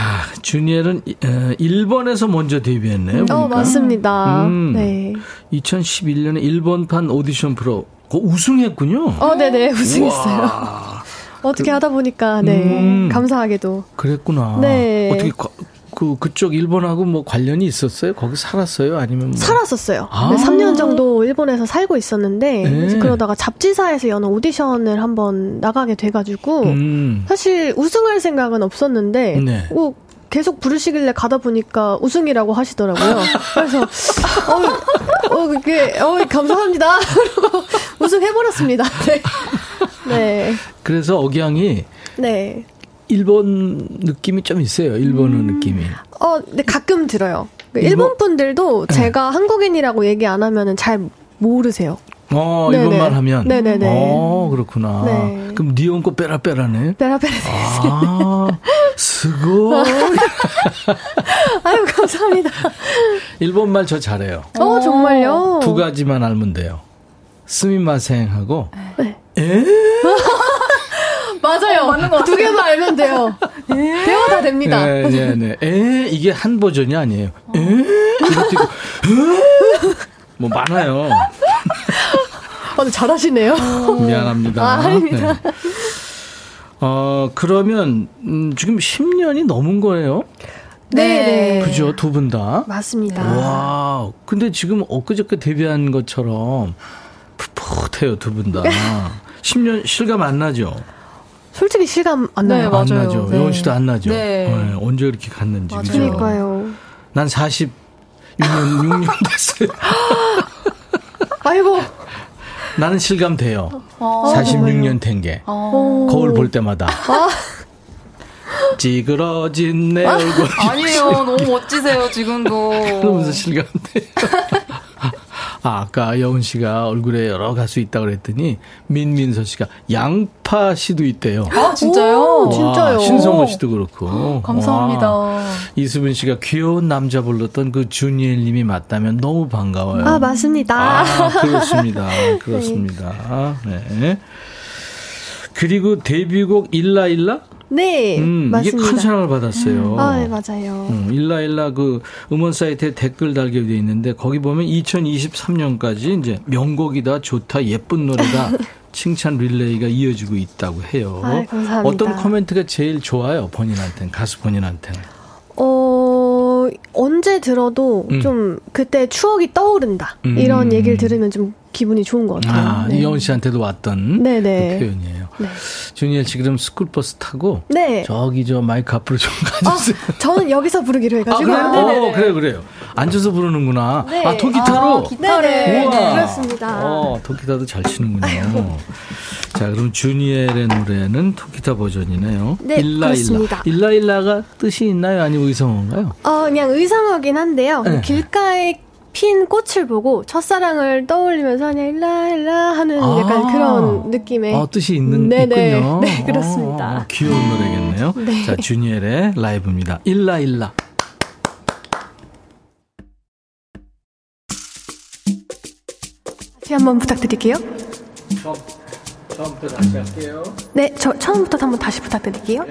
주니엘은 어, 일본에서 먼저 데뷔했네요. 어, 보니까. 맞습니다. 음. 네. 2011년에 일본판 오디션 프로 그 우승했군요. 어, 네 네, 우승했어요. 와, 어떻게 하다 보니까, 네. 음. 감사하게도. 그랬구나. 네. 어떻게 과- 그 그쪽 일본하고 뭐 관련이 있었어요? 거기 살았어요? 아니면 뭐 살았었어요. 아. 네, 3년 정도 일본에서 살고 있었는데, 네. 그러다가 잡지사에서 여는 오디션을 한번 나가게 돼가지고, 음. 사실 우승할 생각은 없었는데, 네. 어, 계속 부르시길래 가다 보니까 우승이라고 하시더라고요. 그래서, 어, 어, 그게, 어, 감사합니다. 그러고 우승해버렸습니다. 네. 네. 그래서 억양이 네. 일본 느낌이 좀 있어요. 일본어 음. 느낌이. 어, 근데 가끔 들어요. 그 일본- 일본 분들도 제가 한국인이라고 얘기 안 하면은 잘 모르세요. 어, 네네. 일본말 하면. 네네네. 어, 그렇구나. 네. 그럼 니온코 빼라빼라네. 베라베라. 아, 스고. 아유, 감사합니다. 일본말 저 잘해요. 어, 정말요? 두 가지만 알면 돼요. 스미마생하고 네. 에? 맞아요. 두 개만 알면 돼요. 배워 다 됩니다. 네, 네, 네. 에 이게 한 버전이 아니에요. 에 이것도? 뭐 많아요. 어, 근데 잘하시네요. 미안합니다. 아, 아닙니다. 네. 어 그러면 음, 지금 10년이 넘은 거예요. 네. 그죠 두 분 다. 맞습니다. 와, 근데 지금 엊그저께 데뷔한 것처럼 풋풋해요 두 분 다. 10년 실감 안 나죠? 솔직히 실감 안 네, 나요. 맞아요. 안 나죠. 네. 영원 씨도 안 나죠. 네. 언제 그렇게 갔는지. 맞아요. 그죠? 그러니까요. 난 46년 6년 됐어요. 아이고. 나는 실감 돼요. 어, 46년 된 게. 어. 거울 볼 때마다. 찌그러진 내 얼굴. 아니에요. 너무 멋지세요, 지금도. 그러면서 실감 돼요. 아, 아까 여운 씨가 얼굴에 여러 가수 있다 그랬더니 민민서 씨가 양파 씨도 있대요. 아, 진짜요? 오, 진짜요? 신성호 씨도 그렇고. 감사합니다. 와. 이수빈 씨가 귀여운 남자 불렀던 그 주니엘 님이 맞다면 너무 반가워요. 아, 맞습니다. 아, 그렇습니다. 그렇습니다. 네. 그리고 데뷔곡 일라일라? 네, 음, 맞습니다. 이게 큰 사랑을 받았어요. 아, 네, 맞아요. 음, 일라일라 그 음원 사이트에 댓글 달게 돼 있는데 거기 보면 2023년까지 이제 명곡이다, 좋다, 예쁜 노래다 칭찬 릴레이가 이어지고 있다고 해요. 아이, 감사합니다. 어떤 코멘트가 제일 좋아요, 본인한테는 가수 본인한테는. 어, 언제 들어도 음. 좀 그때 추억이 떠오른다. 음. 이런 얘기를 들으면 좀 기분이 좋은 것 같아요. 아, 네. 이영훈 씨한테도 왔던 네네. 그 표현이에요. 네. 준이엘 씨 그럼 스쿨버스 타고 네. 저기 저 마이크 앞으로 좀 아, 가주세요. 저는 여기서 부르기로 아, 해가지고. 그래요? 네네네. 어, 그래요, 그래요. 앉아서 부르는구나. 네. 아, 통기타로? 아, 기타를. 네네. 우와. 그렇습니다. 어, 통기타도 잘 치는군요. 자, 그럼 주니엘의 노래는 통기타 버전이네요. 네, 일라일라. 그렇습니다. 일라일라가 뜻이 있나요? 아니면 의성어인가요? 어, 그냥 의상어긴 한데요. 네. 길가에 핀 꽃을 보고 첫사랑을 떠올리면서 그냥 일라 일라 하는 아. 약간 그런 느낌의 어, 뜻이 있는, 네네. 있군요. 네, 그렇습니다. 어, 귀여운 노래겠네요. 네. 자, 주니엘의 라이브입니다. 일라 일라. 다시 한번 부탁드릴게요. 처음, 처음부터 다시 할게요. 네, 저 처음부터 한번 다시 부탁드릴게요.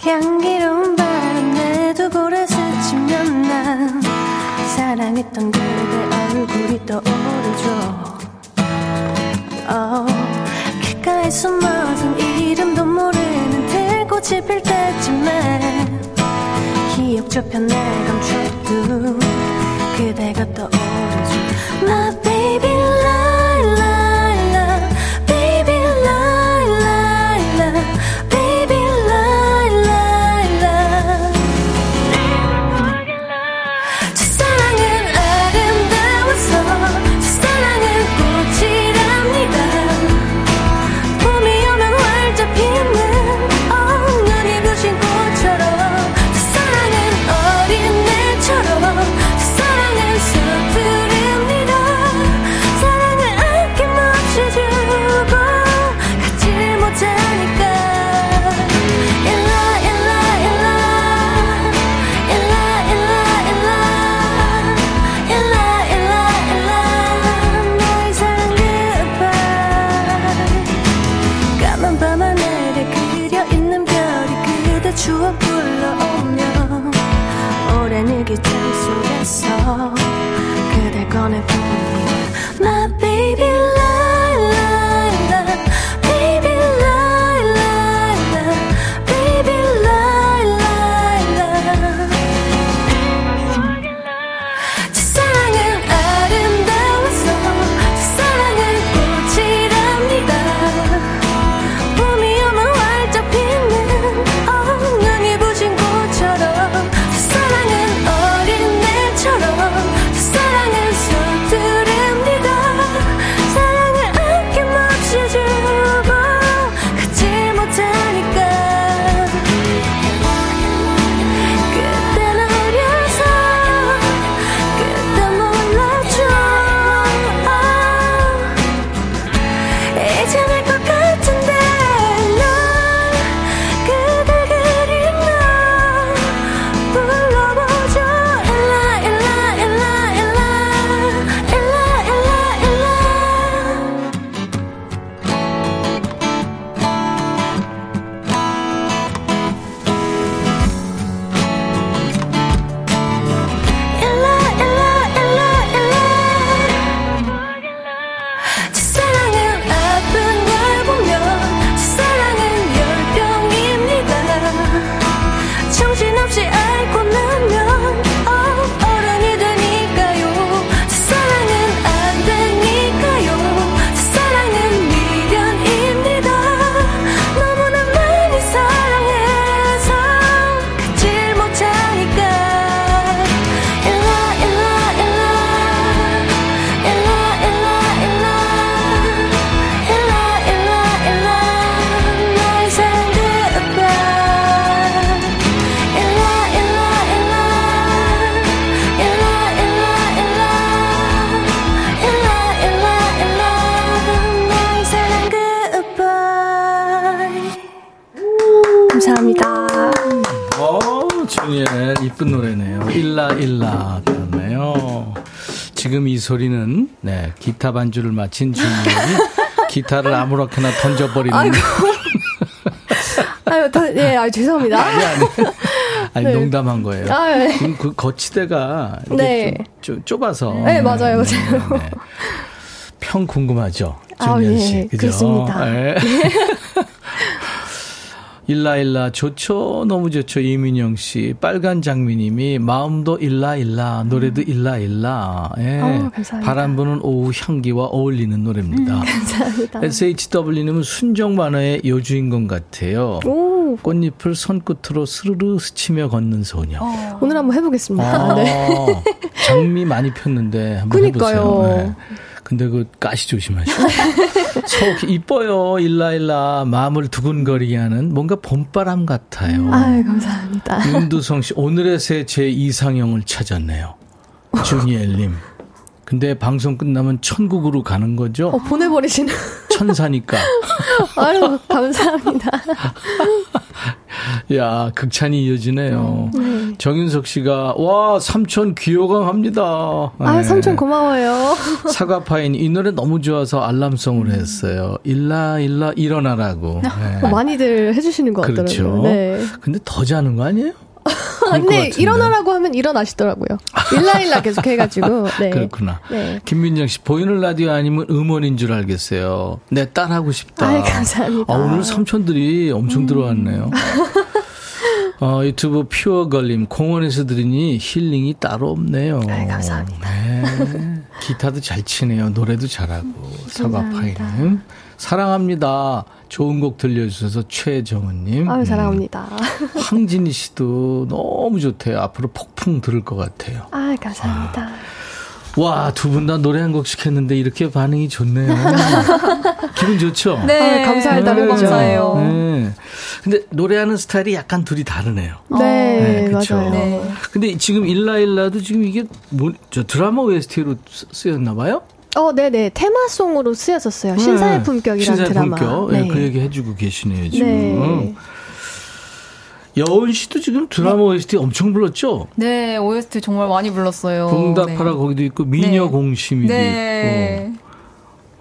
향기로운 바람에 두 볼에 스치면 난 사랑했던 그대 얼굴이 떠오르죠. 어, 길가에 숨어선 이름도 모르는 들꽃이 필 때쯤에 기억 저편을 감춰둔 그대가 떠오르죠. My baby 이 소리는 네 기타 반주를 마친 주니엘이 기타를 아무렇게나 던져버리는 아이고. 아유, 더, 예, 아 죄송합니다. 아니 아니 아니 네. 농담한 거예요. 아, 네. 지금 그 거치대가 네. 좀 좁- 좁아서 네, 맞아요, 맞아요. 네, 네. 평 궁금하죠, 아, 주니엘 예, 씨, 그죠? 그렇습니다. 네. 일라일라 좋죠 너무 좋죠 이민영 씨 빨간 장미님이 마음도 일라일라 노래도 일라일라 예. 어. 바람 부는 오후 향기와 어울리는 노래입니다 감사합니다. SHW님은 순정 만화의 여주인공 같아요 오, 꽃잎을 손끝으로 스르르 스치며 걷는 소녀 오늘 한번 해보겠습니다. 아, 네. 장미 많이 폈는데 한번 그니까요. 해보세요. 네. 근데 그 가시 조심하시고. 속 이뻐요 일라일라 마음을 두근거리게 하는 뭔가 봄바람 같아요. 아유, 감사합니다. 윤두성 씨 오늘의 새 제 이상형을 찾았네요. 주니엘님. 근데 방송 끝나면 천국으로 가는 거죠? 어, 보내버리시는. 천사니까. 아유, 감사합니다. 야, 극찬이 이어지네요. 네. 정윤석 씨가, 와, 삼촌 귀요강합니다. 아, 네. 삼촌 고마워요. 사과파인, 이 노래 너무 좋아서 알람송을 했어요. 일라, 일라, 일어나라고. 네. 어, 많이들 해주시는 것 같더라고요. 그렇죠. 네. 근데 더 자는 거 아니에요? 근데. 일어나라고 하면 일어나시더라고요. 일라일라 계속 해가지고. 네. 그렇구나. 네. 김민정 씨, 보이는 라디오 아니면 음원인 줄 알겠어요. 내 딸 하고 싶다. 아이, 감사합니다. 아, 오늘 삼촌들이 엄청 들어왔네요. 어, 유튜브 퓨어 걸림, 공원에서 들으니 힐링이 따로 없네요. 아이, 감사합니다. 네. 기타도 잘 치네요. 노래도 잘하고. 사과파이는. 사랑합니다. 좋은 곡 들려주셔서 최정은님. 아유, 사랑합니다. 황진희 씨도 너무 좋대요. 앞으로 폭풍 들을 것 같아요. 아, 감사합니다. 와, 두 분 다 노래 한 곡씩 했는데 이렇게 반응이 좋네요. 기분 좋죠? 네. 아, 감사하다, 너무 그죠? 감사해요. 네. 근데 노래하는 스타일이 약간 둘이 다르네요. 네, 그쵸. 맞아요. 네. 근데 지금 일라일라도 지금 이게 뭐, 저 드라마 OST로 쓰였나 봐요? 어, 네네. 테마송으로 쓰였었어요. 신사의 품격이라는 신사의 드라마. 품격. 네. 그 얘기 해주고 계시네요, 지금. 네. 여운 씨도 지금 드라마 OST 엄청 불렀죠? 네, OST 정말 많이 불렀어요. 봉다파라 네. 거기도 있고, 미녀 네. 공심이도 네. 있고.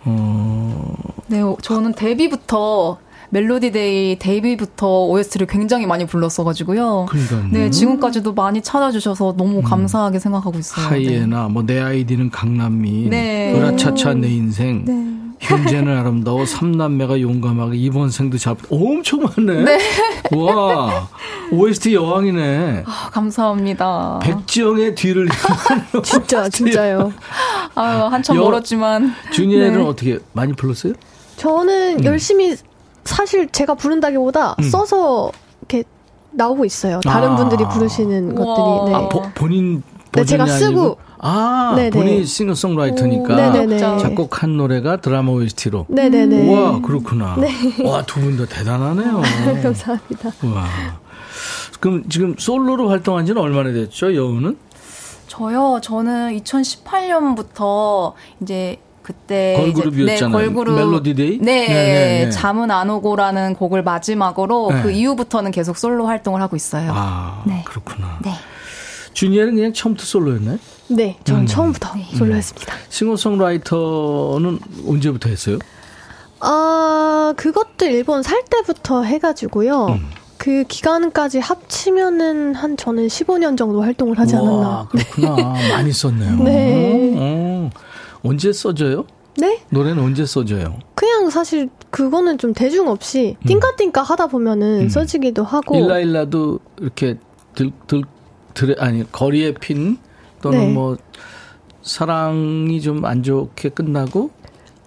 어, 네, 어, 저는 데뷔부터 멜로디데이 데뷔부터 OST를 굉장히 많이 불렀어가지고요. 그러니까요. 네, 지금까지도 많이 찾아주셔서 너무 감사하게 생각하고 있어요. 하이에나, 뭐, 내 아이디는 강남민, 네. 으라차차 내 인생, 네. 현재는 아름다워, 삼남매가 용감하게, 이번 생도 잡, 엄청 많네? 와, OST 여왕이네. 아, 감사합니다. 백지영의 뒤를 진짜, 진짜요. 아유, 한참 여- 멀었지만. 주니엘은 네. 어떻게 많이 불렀어요? 저는 음. 열심히 사실 제가 부른다기보다 써서 이렇게 나오고 있어요. 다른 아. 분들이 부르시는 우와. 것들이. 네. 아, 보- 본인 네, 제가 쓰고. 아, 네네. 본인이 싱어송라이터니까 네네네. 작곡한 노래가 드라마 OST로. 네네네. 우와, 그렇구나. 와, 두 분 다 대단하네요. 감사합니다. 와. 그럼 지금 솔로로 활동한 지는 얼마나 됐죠, 여우는? 저요, 저는 2018년부터 이제 그때 걸그룹이었잖아요. 네, 걸그룹 멜로디데이? 네, 네네네. 잠은 안 오고라는 곡을 마지막으로 네. 그 이후부터는 계속 솔로 활동을 하고 있어요. 아, 네. 그렇구나. 네. 주니엘은 그냥 처음부터 솔로였나요? 네, 전 음. 처음부터 솔로했습니다. 싱어송라이터는 언제부터 했어요? 아, 그것도 일본 살 때부터 해가지고요. 음. 그 기간까지 합치면은 한 저는 15년 정도 활동을 하지 와, 않았나. 그렇구나. 많이 썼네요. 네. 어, 언제 써져요? 네? 노래는 언제 써져요? 그냥 사실 그거는 좀 대중 없이 띵까띵까 하다 보면은 음. 써지기도 하고. 일라일라도 이렇게 들, 들, 들, 아니, 거리에 핀 또는 네. 뭐 사랑이 좀 안 좋게 끝나고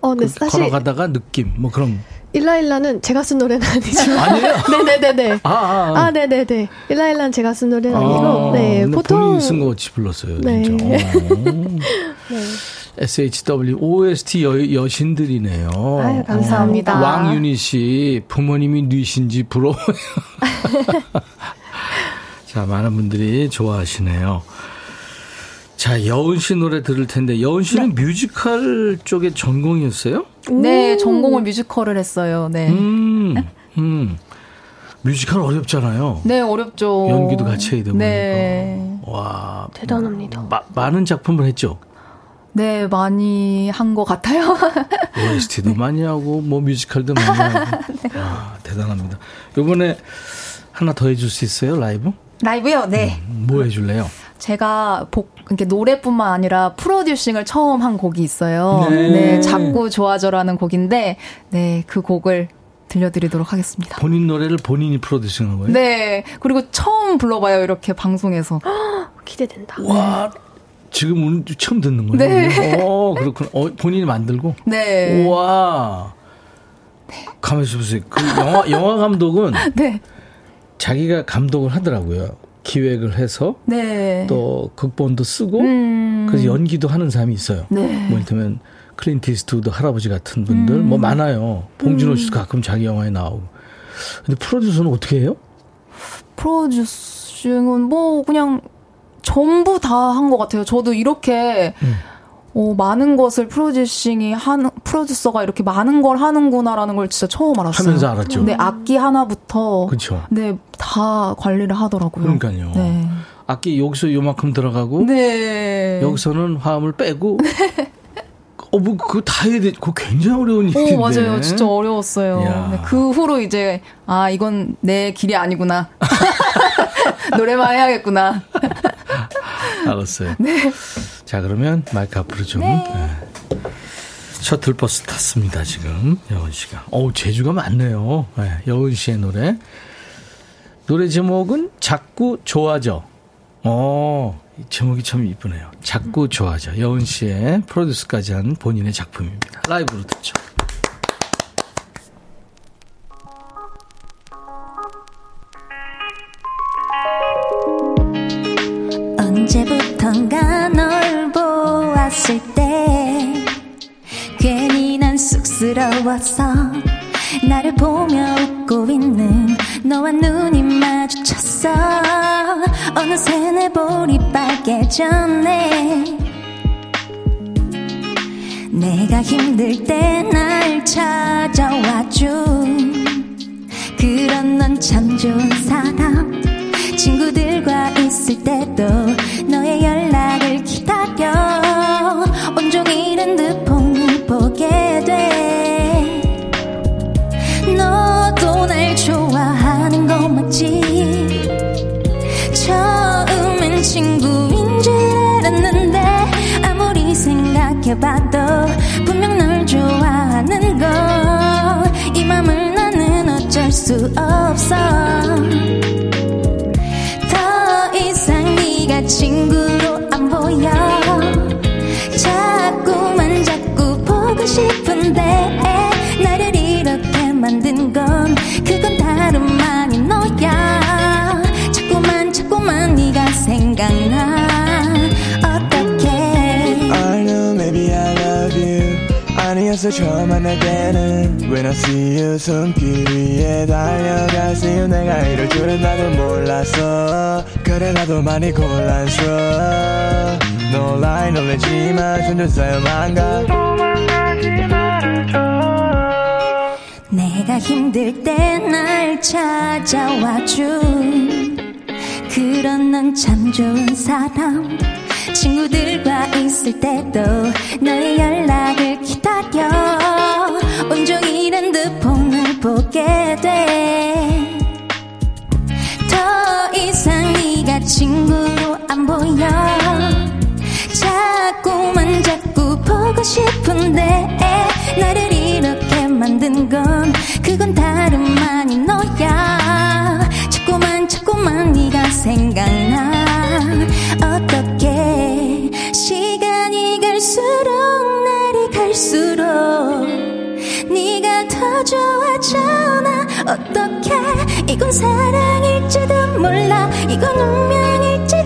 어, 네, 그 사실 걸어가다가 느낌 뭐 그런 일라일라는 제가 쓴 노래는 아니지만. 아니에요? 네네네네. 아, 아, 아, 네네네. 일라일라는 제가 쓴 노래는 아니고, 아, 네, 근데 보통. 본인이 쓴 거 같이 불렀어요. 네. 진짜. 어. 네. SHW OST 여, 여신들이네요. 아유, 감사합니다. 어, 왕윤희 씨 부모님이 뉘신지 부러워요. 자 많은 분들이 좋아하시네요. 자 여은 씨 노래 들을 텐데 여은 씨는 뮤지컬 쪽에 전공이었어요? 네, 전공을 뮤지컬을 했어요. 네. 음, 음. 뮤지컬 어렵잖아요. 네, 어렵죠. 연기도 같이 해야 되고 네. 와, 대단합니다. 마- 많은 작품을 했죠. 네, 많이 한 것 같아요. OST도 많이 하고 뭐 뮤지컬도 많이 하고. 네. 와, 대단합니다. 이번에 하나 더 해줄 수 있어요 라이브? 라이브요? 네. 뭐 해줄래요? 제가 복, 이렇게 노래뿐만 아니라 프로듀싱을 처음 한 곡이 있어요. 네. 네. 자꾸 좋아져라는 곡인데, 네, 그 곡을 들려드리도록 하겠습니다. 본인 노래를 본인이 프로듀싱한 거예요? 네. 그리고 처음 불러봐요, 이렇게 방송에서. 기대된다. 와, 지금 오늘 처음 듣는 거예요? 네. 어, 그렇군. 어, 본인이 만들고. 네. 우와. 가만히 있어보세요. 그 영화, 영화 감독은 네. 자기가 감독을 하더라고요. 기획을 해서 네. 또 극본도 쓰고 음. 그래서 연기도 하는 사람이 있어요. 네. 뭐 이를테면 클린트 이스트우드 할아버지 같은 분들 음. 뭐 많아요. 봉준호 씨도 가끔 자기 영화에 나오고. 근데 프로듀서는 어떻게 해요? 프로듀싱은 뭐, 그냥 전부 다 한 것 같아요. 저도 이렇게, 음. 어, 많은 것을 프로듀싱이 하는, 프로듀서가 이렇게 많은 걸 하는구나라는 걸 진짜 처음 알았어요. 하면서 알았죠. 네, 악기 하나부터. 그렇죠. 네, 다 관리를 하더라고요. 그러니까요. 네. 악기 여기서 요만큼 들어가고 네. 여기서는 화음을 빼고 어, 뭐, 그거 다 해야 돼. 그거 굉장히 어려운 일인데. 오, 맞아요. 진짜 어려웠어요. 네, 그 후로 이제, 아, 이건 내 길이 아니구나. 노래만 해야겠구나. 알았어요. 자, 그러면 마이크 앞으로 좀. 네. 셔틀버스 탔습니다, 지금. 여은 씨가. 어우, 제주가 많네요. 네, 여은 씨의 노래. 노래 제목은 자꾸 좋아져. 어, 이 제목이 참 이쁘네요. 자꾸 좋아져. 여은 씨의 프로듀스까지 한 본인의 작품입니다. 라이브로 듣죠. 언제부턴가 널 보았을 때 괜히 난 쑥스러워서 나를 보며 웃고 있는 너와 눈이 마주쳤어. 어느새 내 볼이 빨개졌네. 내가 힘들 때 날 찾아와준 그런 넌 참 좋은 사람. 친구들과 있을 때도 너의 연락을 기다려 핸드폰을 보게 돼. 너도 날 좋아하는 거 맞지? 처음엔 친구인 줄 알았는데 아무리 생각해봐도 분명 널 좋아하는 거. 이 맘을 나는 어쩔 수 없어. 더 이상 네가 친구로 안 보여. 자 아니었어 처음 만날 때는 When I see you 손길 위에 달려가세요? 내가 이럴 줄은 나도 몰랐어. 그래 나도 많이 곤란스러워. 놀라이 놀래지만 점점 쌓여만 가. 내가 힘들 때 날 찾아와준 그런 넌 참 좋은 사람 친구들과 있을 때도 너의 연락을 기다려. 온종일 핸드폰을 보게 돼. 더 이상 네가 친구로 안 보여. 자꾸만 자꾸 보고 싶은데 나를 이렇게 만든 건 그건 다름 아닌 너야. 자꾸만 자꾸만 네가 생각나 갈수록 날이 갈수록 네가 더 좋아져 나? 어떻게 이건 사랑일지도 몰라. 이건 운명일지도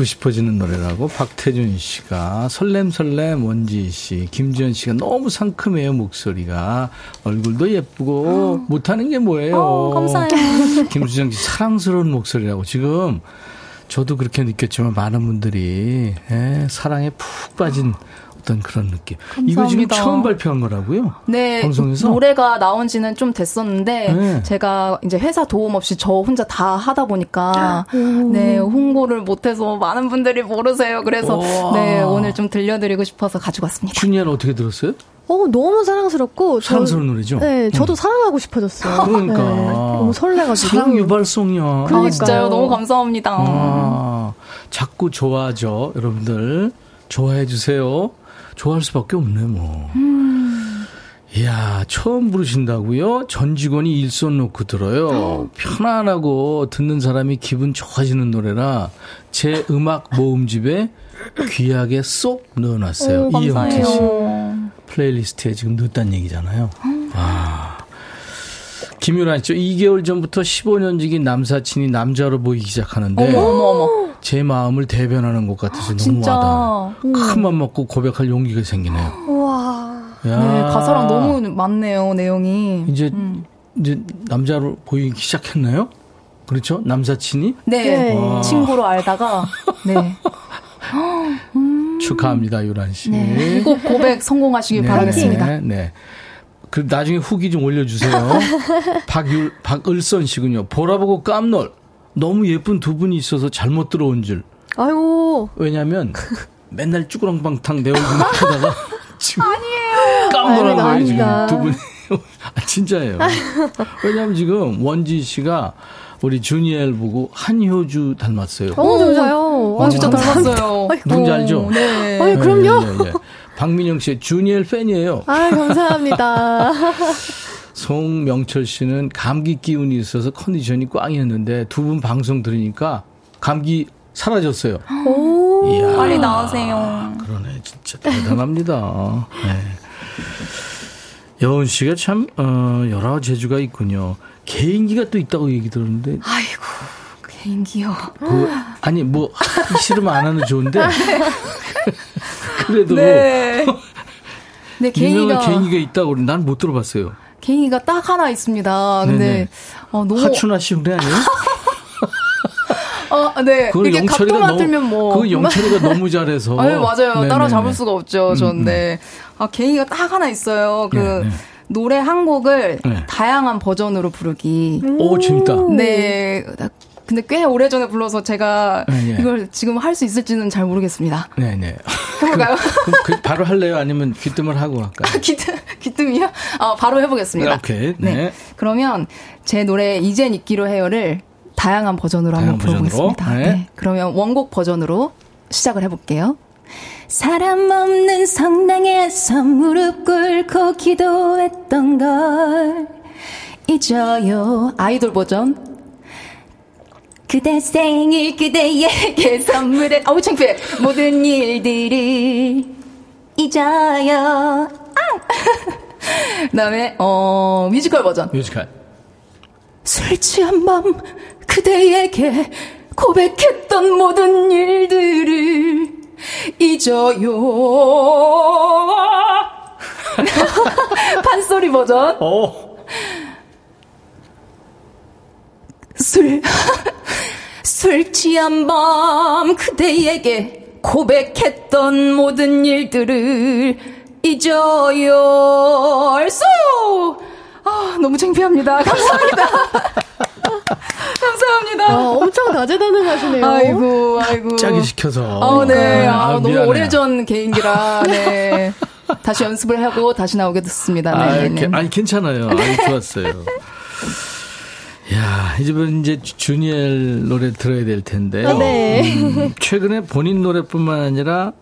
듣고, 싶어지는 노래라고 박태준 씨가 설렘설렘 원지 씨, 김지현 씨가 너무 상큼해요 목소리가 얼굴도 예쁘고 못하는 게 뭐예요? 어, 감사해요. 김수정 씨 사랑스러운 목소리라고 지금 저도 그렇게 느꼈지만 많은 분들이 예, 사랑에 푹 빠진 어떤 그런 느낌. 이거 지금 감사합니다. 처음 발표한 거라고요? 네, 방송에서? 노래가 나온 지는 좀 됐었는데 네. 제가 이제 회사 도움 없이 저 혼자 다 하다 보니까 네 홍보를 못 해서 많은 분들이 모르세요. 그래서. 네 오늘 좀 들려드리고 싶어서 가지고 왔습니다. 주니엘 어떻게 들었어요? 어, 너무 사랑스럽고. 저- 사랑스러운 노래죠? 네, 저도 음. 사랑하고 싶어졌어요. 그러니까. 네, 너무 설레가지고. 사랑 유발송이야. 아 진짜요, 너무 감사합니다. 아, 자꾸 좋아져 여러분들 좋아해 주세요. 좋아할 수밖에 없네 뭐. 이야 처음 부르신다고요? 전 직원이 일손 놓고 들어요. 편안하고 듣는 사람이 기분 좋아지는 노래라 제 음악 모음집에 귀하게 쏙 넣어놨어요. 오, 이영태 씨 감사해요. playlist에 지금 넣었다는 얘기잖아요. 아. 김유란 씨, 2개월 전부터 15년지기 남사친이 남자로 보이기 시작하는데 어머 어머 어머. 제 마음을 대변하는 것 같아서 너무 진짜. 와닿아요. 큰맘 먹고 고백할 용기가 생기네요. 우와. 야. 네, 가사랑 너무 맞네요, 내용이. 이제 음. 이제 남자로 보이기 시작했나요? 그렇죠? 남사친이 네, 와. 친구로 알다가, 네. 축하합니다, 유란 씨. 네. 꼭 고백 성공하시길 네, 바라겠습니다. 네, 네. 그 나중에 후기 좀 올려주세요. 박율 박을선 씨군요. 보라보고 깜놀. 너무 예쁜 두 분이 있어서 잘못 들어온 줄. 아이고. 왜냐면 맨날 쭈그렁방탕 내 얼굴만 보다가 지금 깜놀한 아닙니다, 거예요 지금. 두 분이. 아, 진짜예요. 왜냐면 지금 원지 씨가 우리 주니엘 보고 한효주 닮았어요. 어, 진짜요? 아, 진짜. 닮았어요. 누군지 알죠? 네. 아이, 그럼요. 예, 예, 예. 박민영 씨의 주니엘 팬이에요. 아, 감사합니다. 송명철 씨는 감기 기운이 있어서 컨디션이 꽝이었는데 두 분 방송 들으니까 감기 사라졌어요. 오. 이야. 빨리 나오세요. 그러네, 진짜 대단합니다. 네. 여은 씨가 참, 어, 여러 재주가 있군요. 개인기가 또 있다고 얘기 들었는데, 아이고, 개인기요. 그, 아니, 뭐, 하기 싫으면 안 하는 좋은데, 그래도, 네. 네, 개인기가, 개인기가 있다고 그러는데 난못 들어봤어요. 개인기가 딱 하나 있습니다. 근데, 네네. 어, 너무. 하춘아 씨 흉내 아니에요? 어, 네. 그걸 영철이가 각도만 너무, 뭐. 그거 영철이가 너무 잘해서. 아, 맞아요. 네네네. 따라잡을 수가 없죠, 음, 전. 네. 아, 개인기가 딱 하나 있어요. 그, 네, 네. 노래 한 곡을 네. 다양한 버전으로 부르기. 오, 재밌다. 네. 근데 꽤 오래전에 불러서 제가 네, 네. 이걸 지금 할 수 있을지는 잘 모르겠습니다. 네 네. 해볼까요? 그럼 그 바로 할래요? 아니면 귀뜸을 하고 할까요? 기뜸, 기뜸이요? 아, 바로 해보겠습니다. 오케이. 네. 그러면 제 노래 이젠 잊기로 해요를 다양한 버전으로 다양한 한번 불러보겠습니다. 네. 네. 그러면 원곡 버전으로 시작을 해볼게요. 사람 없는 성당에서 무릎 꿇고 기도했던 걸 잊어요. 아이돌 버전. 그대 생일 그대에게 선물해 어우 창피해 모든 일들을 잊어요 아! 그다음에 어 뮤지컬 버전 뮤지컬. 술 취한 밤 그대에게 고백했던 모든 일들을 잊어요 판소리 버전 오. 술, 술 취한 밤 그대에게 고백했던 모든 일들을 잊어요. 알쏘! 아, 너무 창피합니다. 감사합니다. 감사합니다. 아, 엄청 다재다능하시네요. 아이고, 아이고. 짜기 시켜서. 아, 네. 아, 아, 너무 미안해요. 오래전 개인기라, 네. 다시 연습을 하고 다시 나오게 됐습니다. 아, 네. 이렇게- 네. 아니 괜찮아요. 아주 좋았어요. 야, 이제는 이제 주니엘 노래 들어야 될 텐데. 네. 음, 최근에 본인 노래뿐만 아니라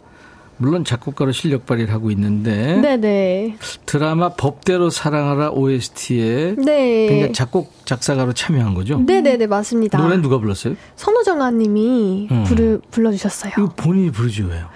물론 작곡가로 실력 발휘를 하고 있는데 네네. 드라마 법대로 사랑하라 OST에 네. 그러니까 작곡 작사가로 참여한 거죠? 네네네, 맞습니다. 노래 누가 불렀어요? 선우정아님이 음. 부르, 불러주셨어요. 이거 본인이 부르지 왜요?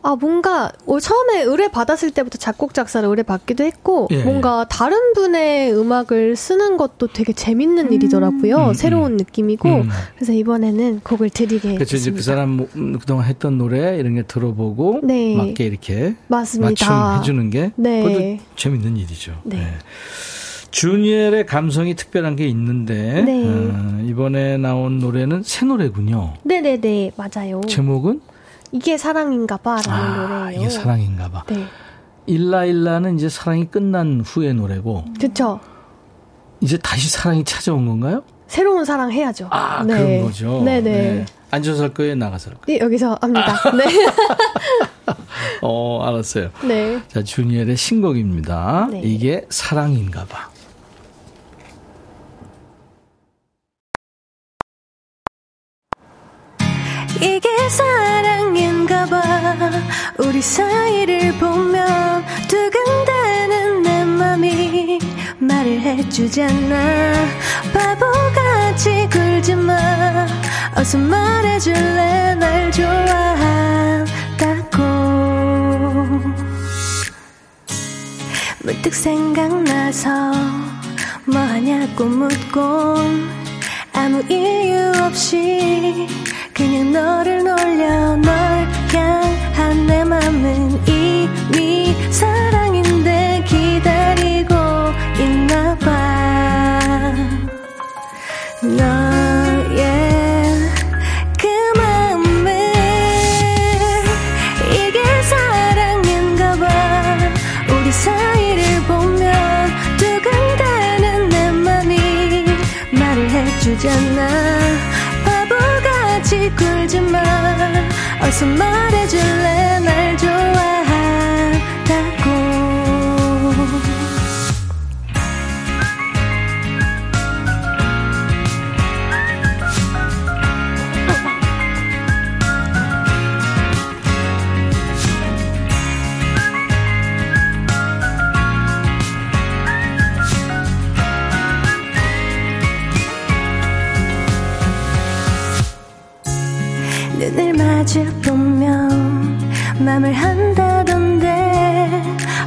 아, 뭔가, 어, 처음에 의뢰 받았을 때부터 작곡 작사를 의뢰 받기도 했고, 예, 뭔가 다른 분의 음악을 쓰는 것도 되게 재밌는 일이더라고요. 음, 새로운 느낌이고, 음. 그래서 이번에는 곡을 드리게 그렇죠. 이제 그 됐습니다. 사람 뭐, 음, 그동안 했던 노래 이런 게 들어보고 네. 맞게 이렇게 맞습니다. 맞춤해주는 게 네. 그것도 재밌는 일이죠. 네. 주니엘의 감성이 특별한 게 있는데 네. 어, 이번에 나온 노래는 새 노래군요. 네네네, 맞아요. 제목은 이게 사랑인가 봐라는 아, 노래예요. 이게 사랑인가 봐. 네. 일라일라는 이제 사랑이 끝난 후의 노래고 그쵸. 이제 다시 사랑이 찾아온 건가요? 새로운 사랑 해야죠. 아 네. 그런 거죠. 네네. 앉아서 할 거예요, 나가서 할 거예요. 네, 여기서 합니다. 네. 어, 알았어요. 네. 자, 주니엘의 신곡입니다. 네. 이게 사랑인가 봐. 이게 사랑인가 봐. 우리 사이를 보면 두근대는 내 맘이 말을 해주잖아. 바보같이 굴지 마. 어서 말해줄래? 날 좋아한다고. 문득 생각나서 뭐하냐고 묻곤 아무 이유 없이 그냥 너를 놀려 널 향한 내 맘은 이미 사랑인데 기다리고 있나 봐. 너의 그 마음을 이게 사랑인가 봐. 우리 사이를 보면 두근대는 내 맘이 말을 해주잖아 같이 굴지 마. 어서 말해줄래 날 맘을 한다던데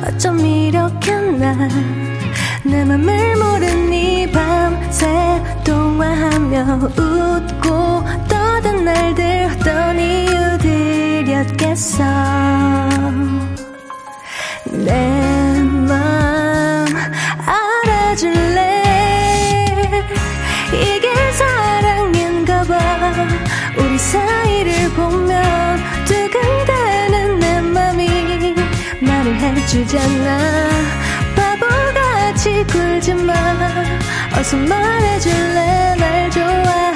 어쩜 이렇게 나내 맘을 모르니 밤새 통화하며 웃고 떠든 날들 어떤 이유들이었겠어. 내 주잖아. 바보같이 굴지 마. 어서 말해줄래? 날 좋아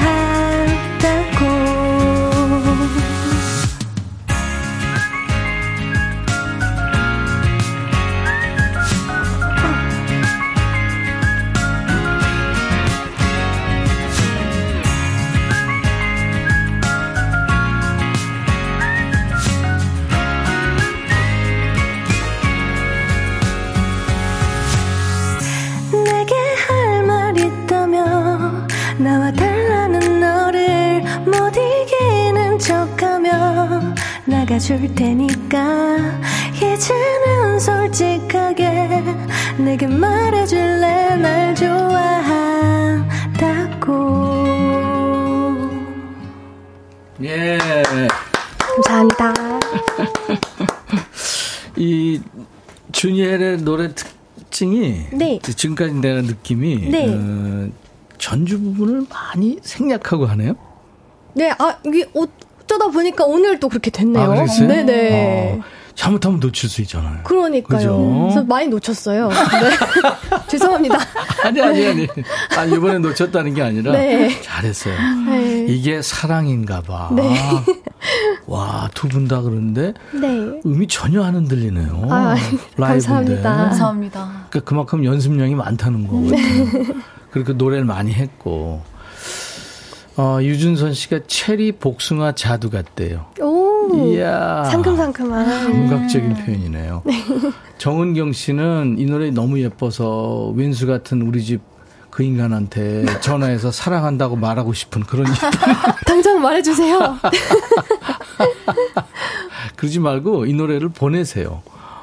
줄 테니까 이제는 솔직하게 내게 말해줄래 날 좋아한다고 예. 감사합니다. 이 주니엘의 노래 특징이 네. 지금까지 내가 느낌이 네. 어, 전주 부분을 많이 생략하고 하네요. 네, 아, 이게 어 쩌다 보니까 오늘 또 그렇게 됐네요. 아? 네네. 어, 잘못하면 놓칠 수 있잖아요. 그러니까요. 그죠? 그래서 많이 놓쳤어요. 네. 죄송합니다. 아니 아니 아니. 아 이번에 놓쳤다는 게 아니라 네. 잘했어요. 네. 이게 사랑인가 봐. 네. 와, 두 분 다 그런데 네. 음이 전혀 안 흔들리네요. 아, 라이브인데. 감사합니다. 감사합니다. 그러니까 그만큼 연습량이 많다는 거거든요. 그렇게 노래를 많이 했고. 어, 유준선 씨가 체리 복숭아 자두 같대요. 오. 오. 이야. 상큼상큼한. 감각적인 표현이네요. 정은경 씨는 이 노래 너무 예뻐서 왼수 같은 우리 집 그 인간한테 전화해서 사랑한다고 말하고 싶은 그런 당장 말해주세요. 그러지 말고 이 노래를 보내세요.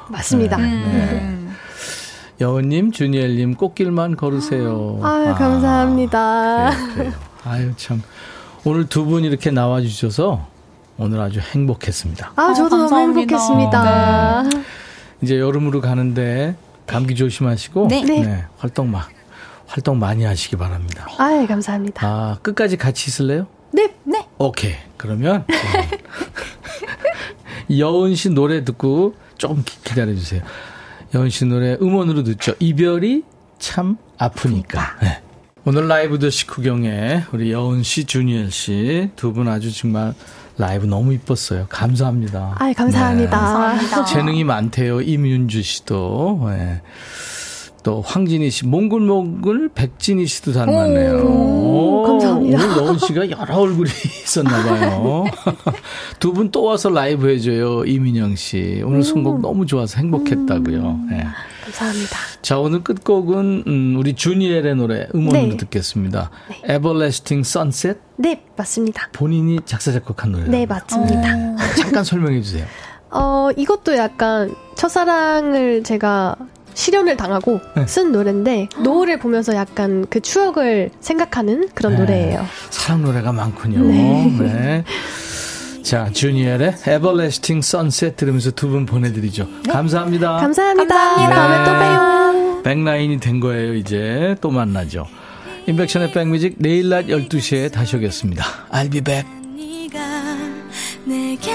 맞습니다. 네, 네. 여은님, 주니엘님 꽃길만 걸으세요. 아유, 감사합니다. 그래요, 그래요. 아유 참 오늘 두 분 이렇게 나와 주셔서 오늘 아주 행복했습니다. 아, 저도 너무 감사합니다. 행복했습니다. 이제 여름으로 가는데 감기 조심하시고 네. 네. 활동 마, 활동 많이 하시기 바랍니다. 아유, 감사합니다. 아 끝까지 같이 있을래요? 네. 네. 오케이 그러면 음. 여은 씨 노래 듣고 좀 기- 기다려 주세요. 여은 씨 노래 음원으로 듣죠. 이별이 참 아프니까. 네. 오늘 라이브도 식후경에 우리 여은 씨, 주니엘 씨 두 분 아주 정말 라이브 너무 이뻤어요. 감사합니다. 아유, 감사합니다. 감사합니다. 재능이 많대요. 임윤주 씨도. 예. 또 황진희 씨, 몽글몽글 백진희 씨도 닮았네요. 오, 감사합니다. 오늘 여은 씨가 여러 얼굴이 있었나 봐요. 두 분 또 와서 라이브 해줘요. 이민영 씨. 오늘 선곡 너무 좋아서 행복했다고요. 예. 감사합니다. 자, 오늘 끝곡은 음, 우리 주니엘의 노래 음원으로 네. 듣겠습니다. Everlasting Sunset 네, 맞습니다. 본인이 작사 작곡한 노래예요. 네, 맞습니다. 잠깐 설명해 주세요. 어, 이것도 약간 첫사랑을 제가 실현을 당하고 네. 쓴 노래인데 노을을 보면서 약간 그 추억을 생각하는 그런 네. 노래예요. 사랑 노래가 많군요. 네. 네. 자, 주니엘의 Everlasting Sunset 들으면서 두 분 보내드리죠. 감사합니다. 감사합니다. 감사합니다. 다음에 또 봬요. 백라인이 된 거예요, 이제. 또 만나죠. 인백션의 백뮤직 내일 낮 12시에 다시 오겠습니다. I'll be back. 네가 내게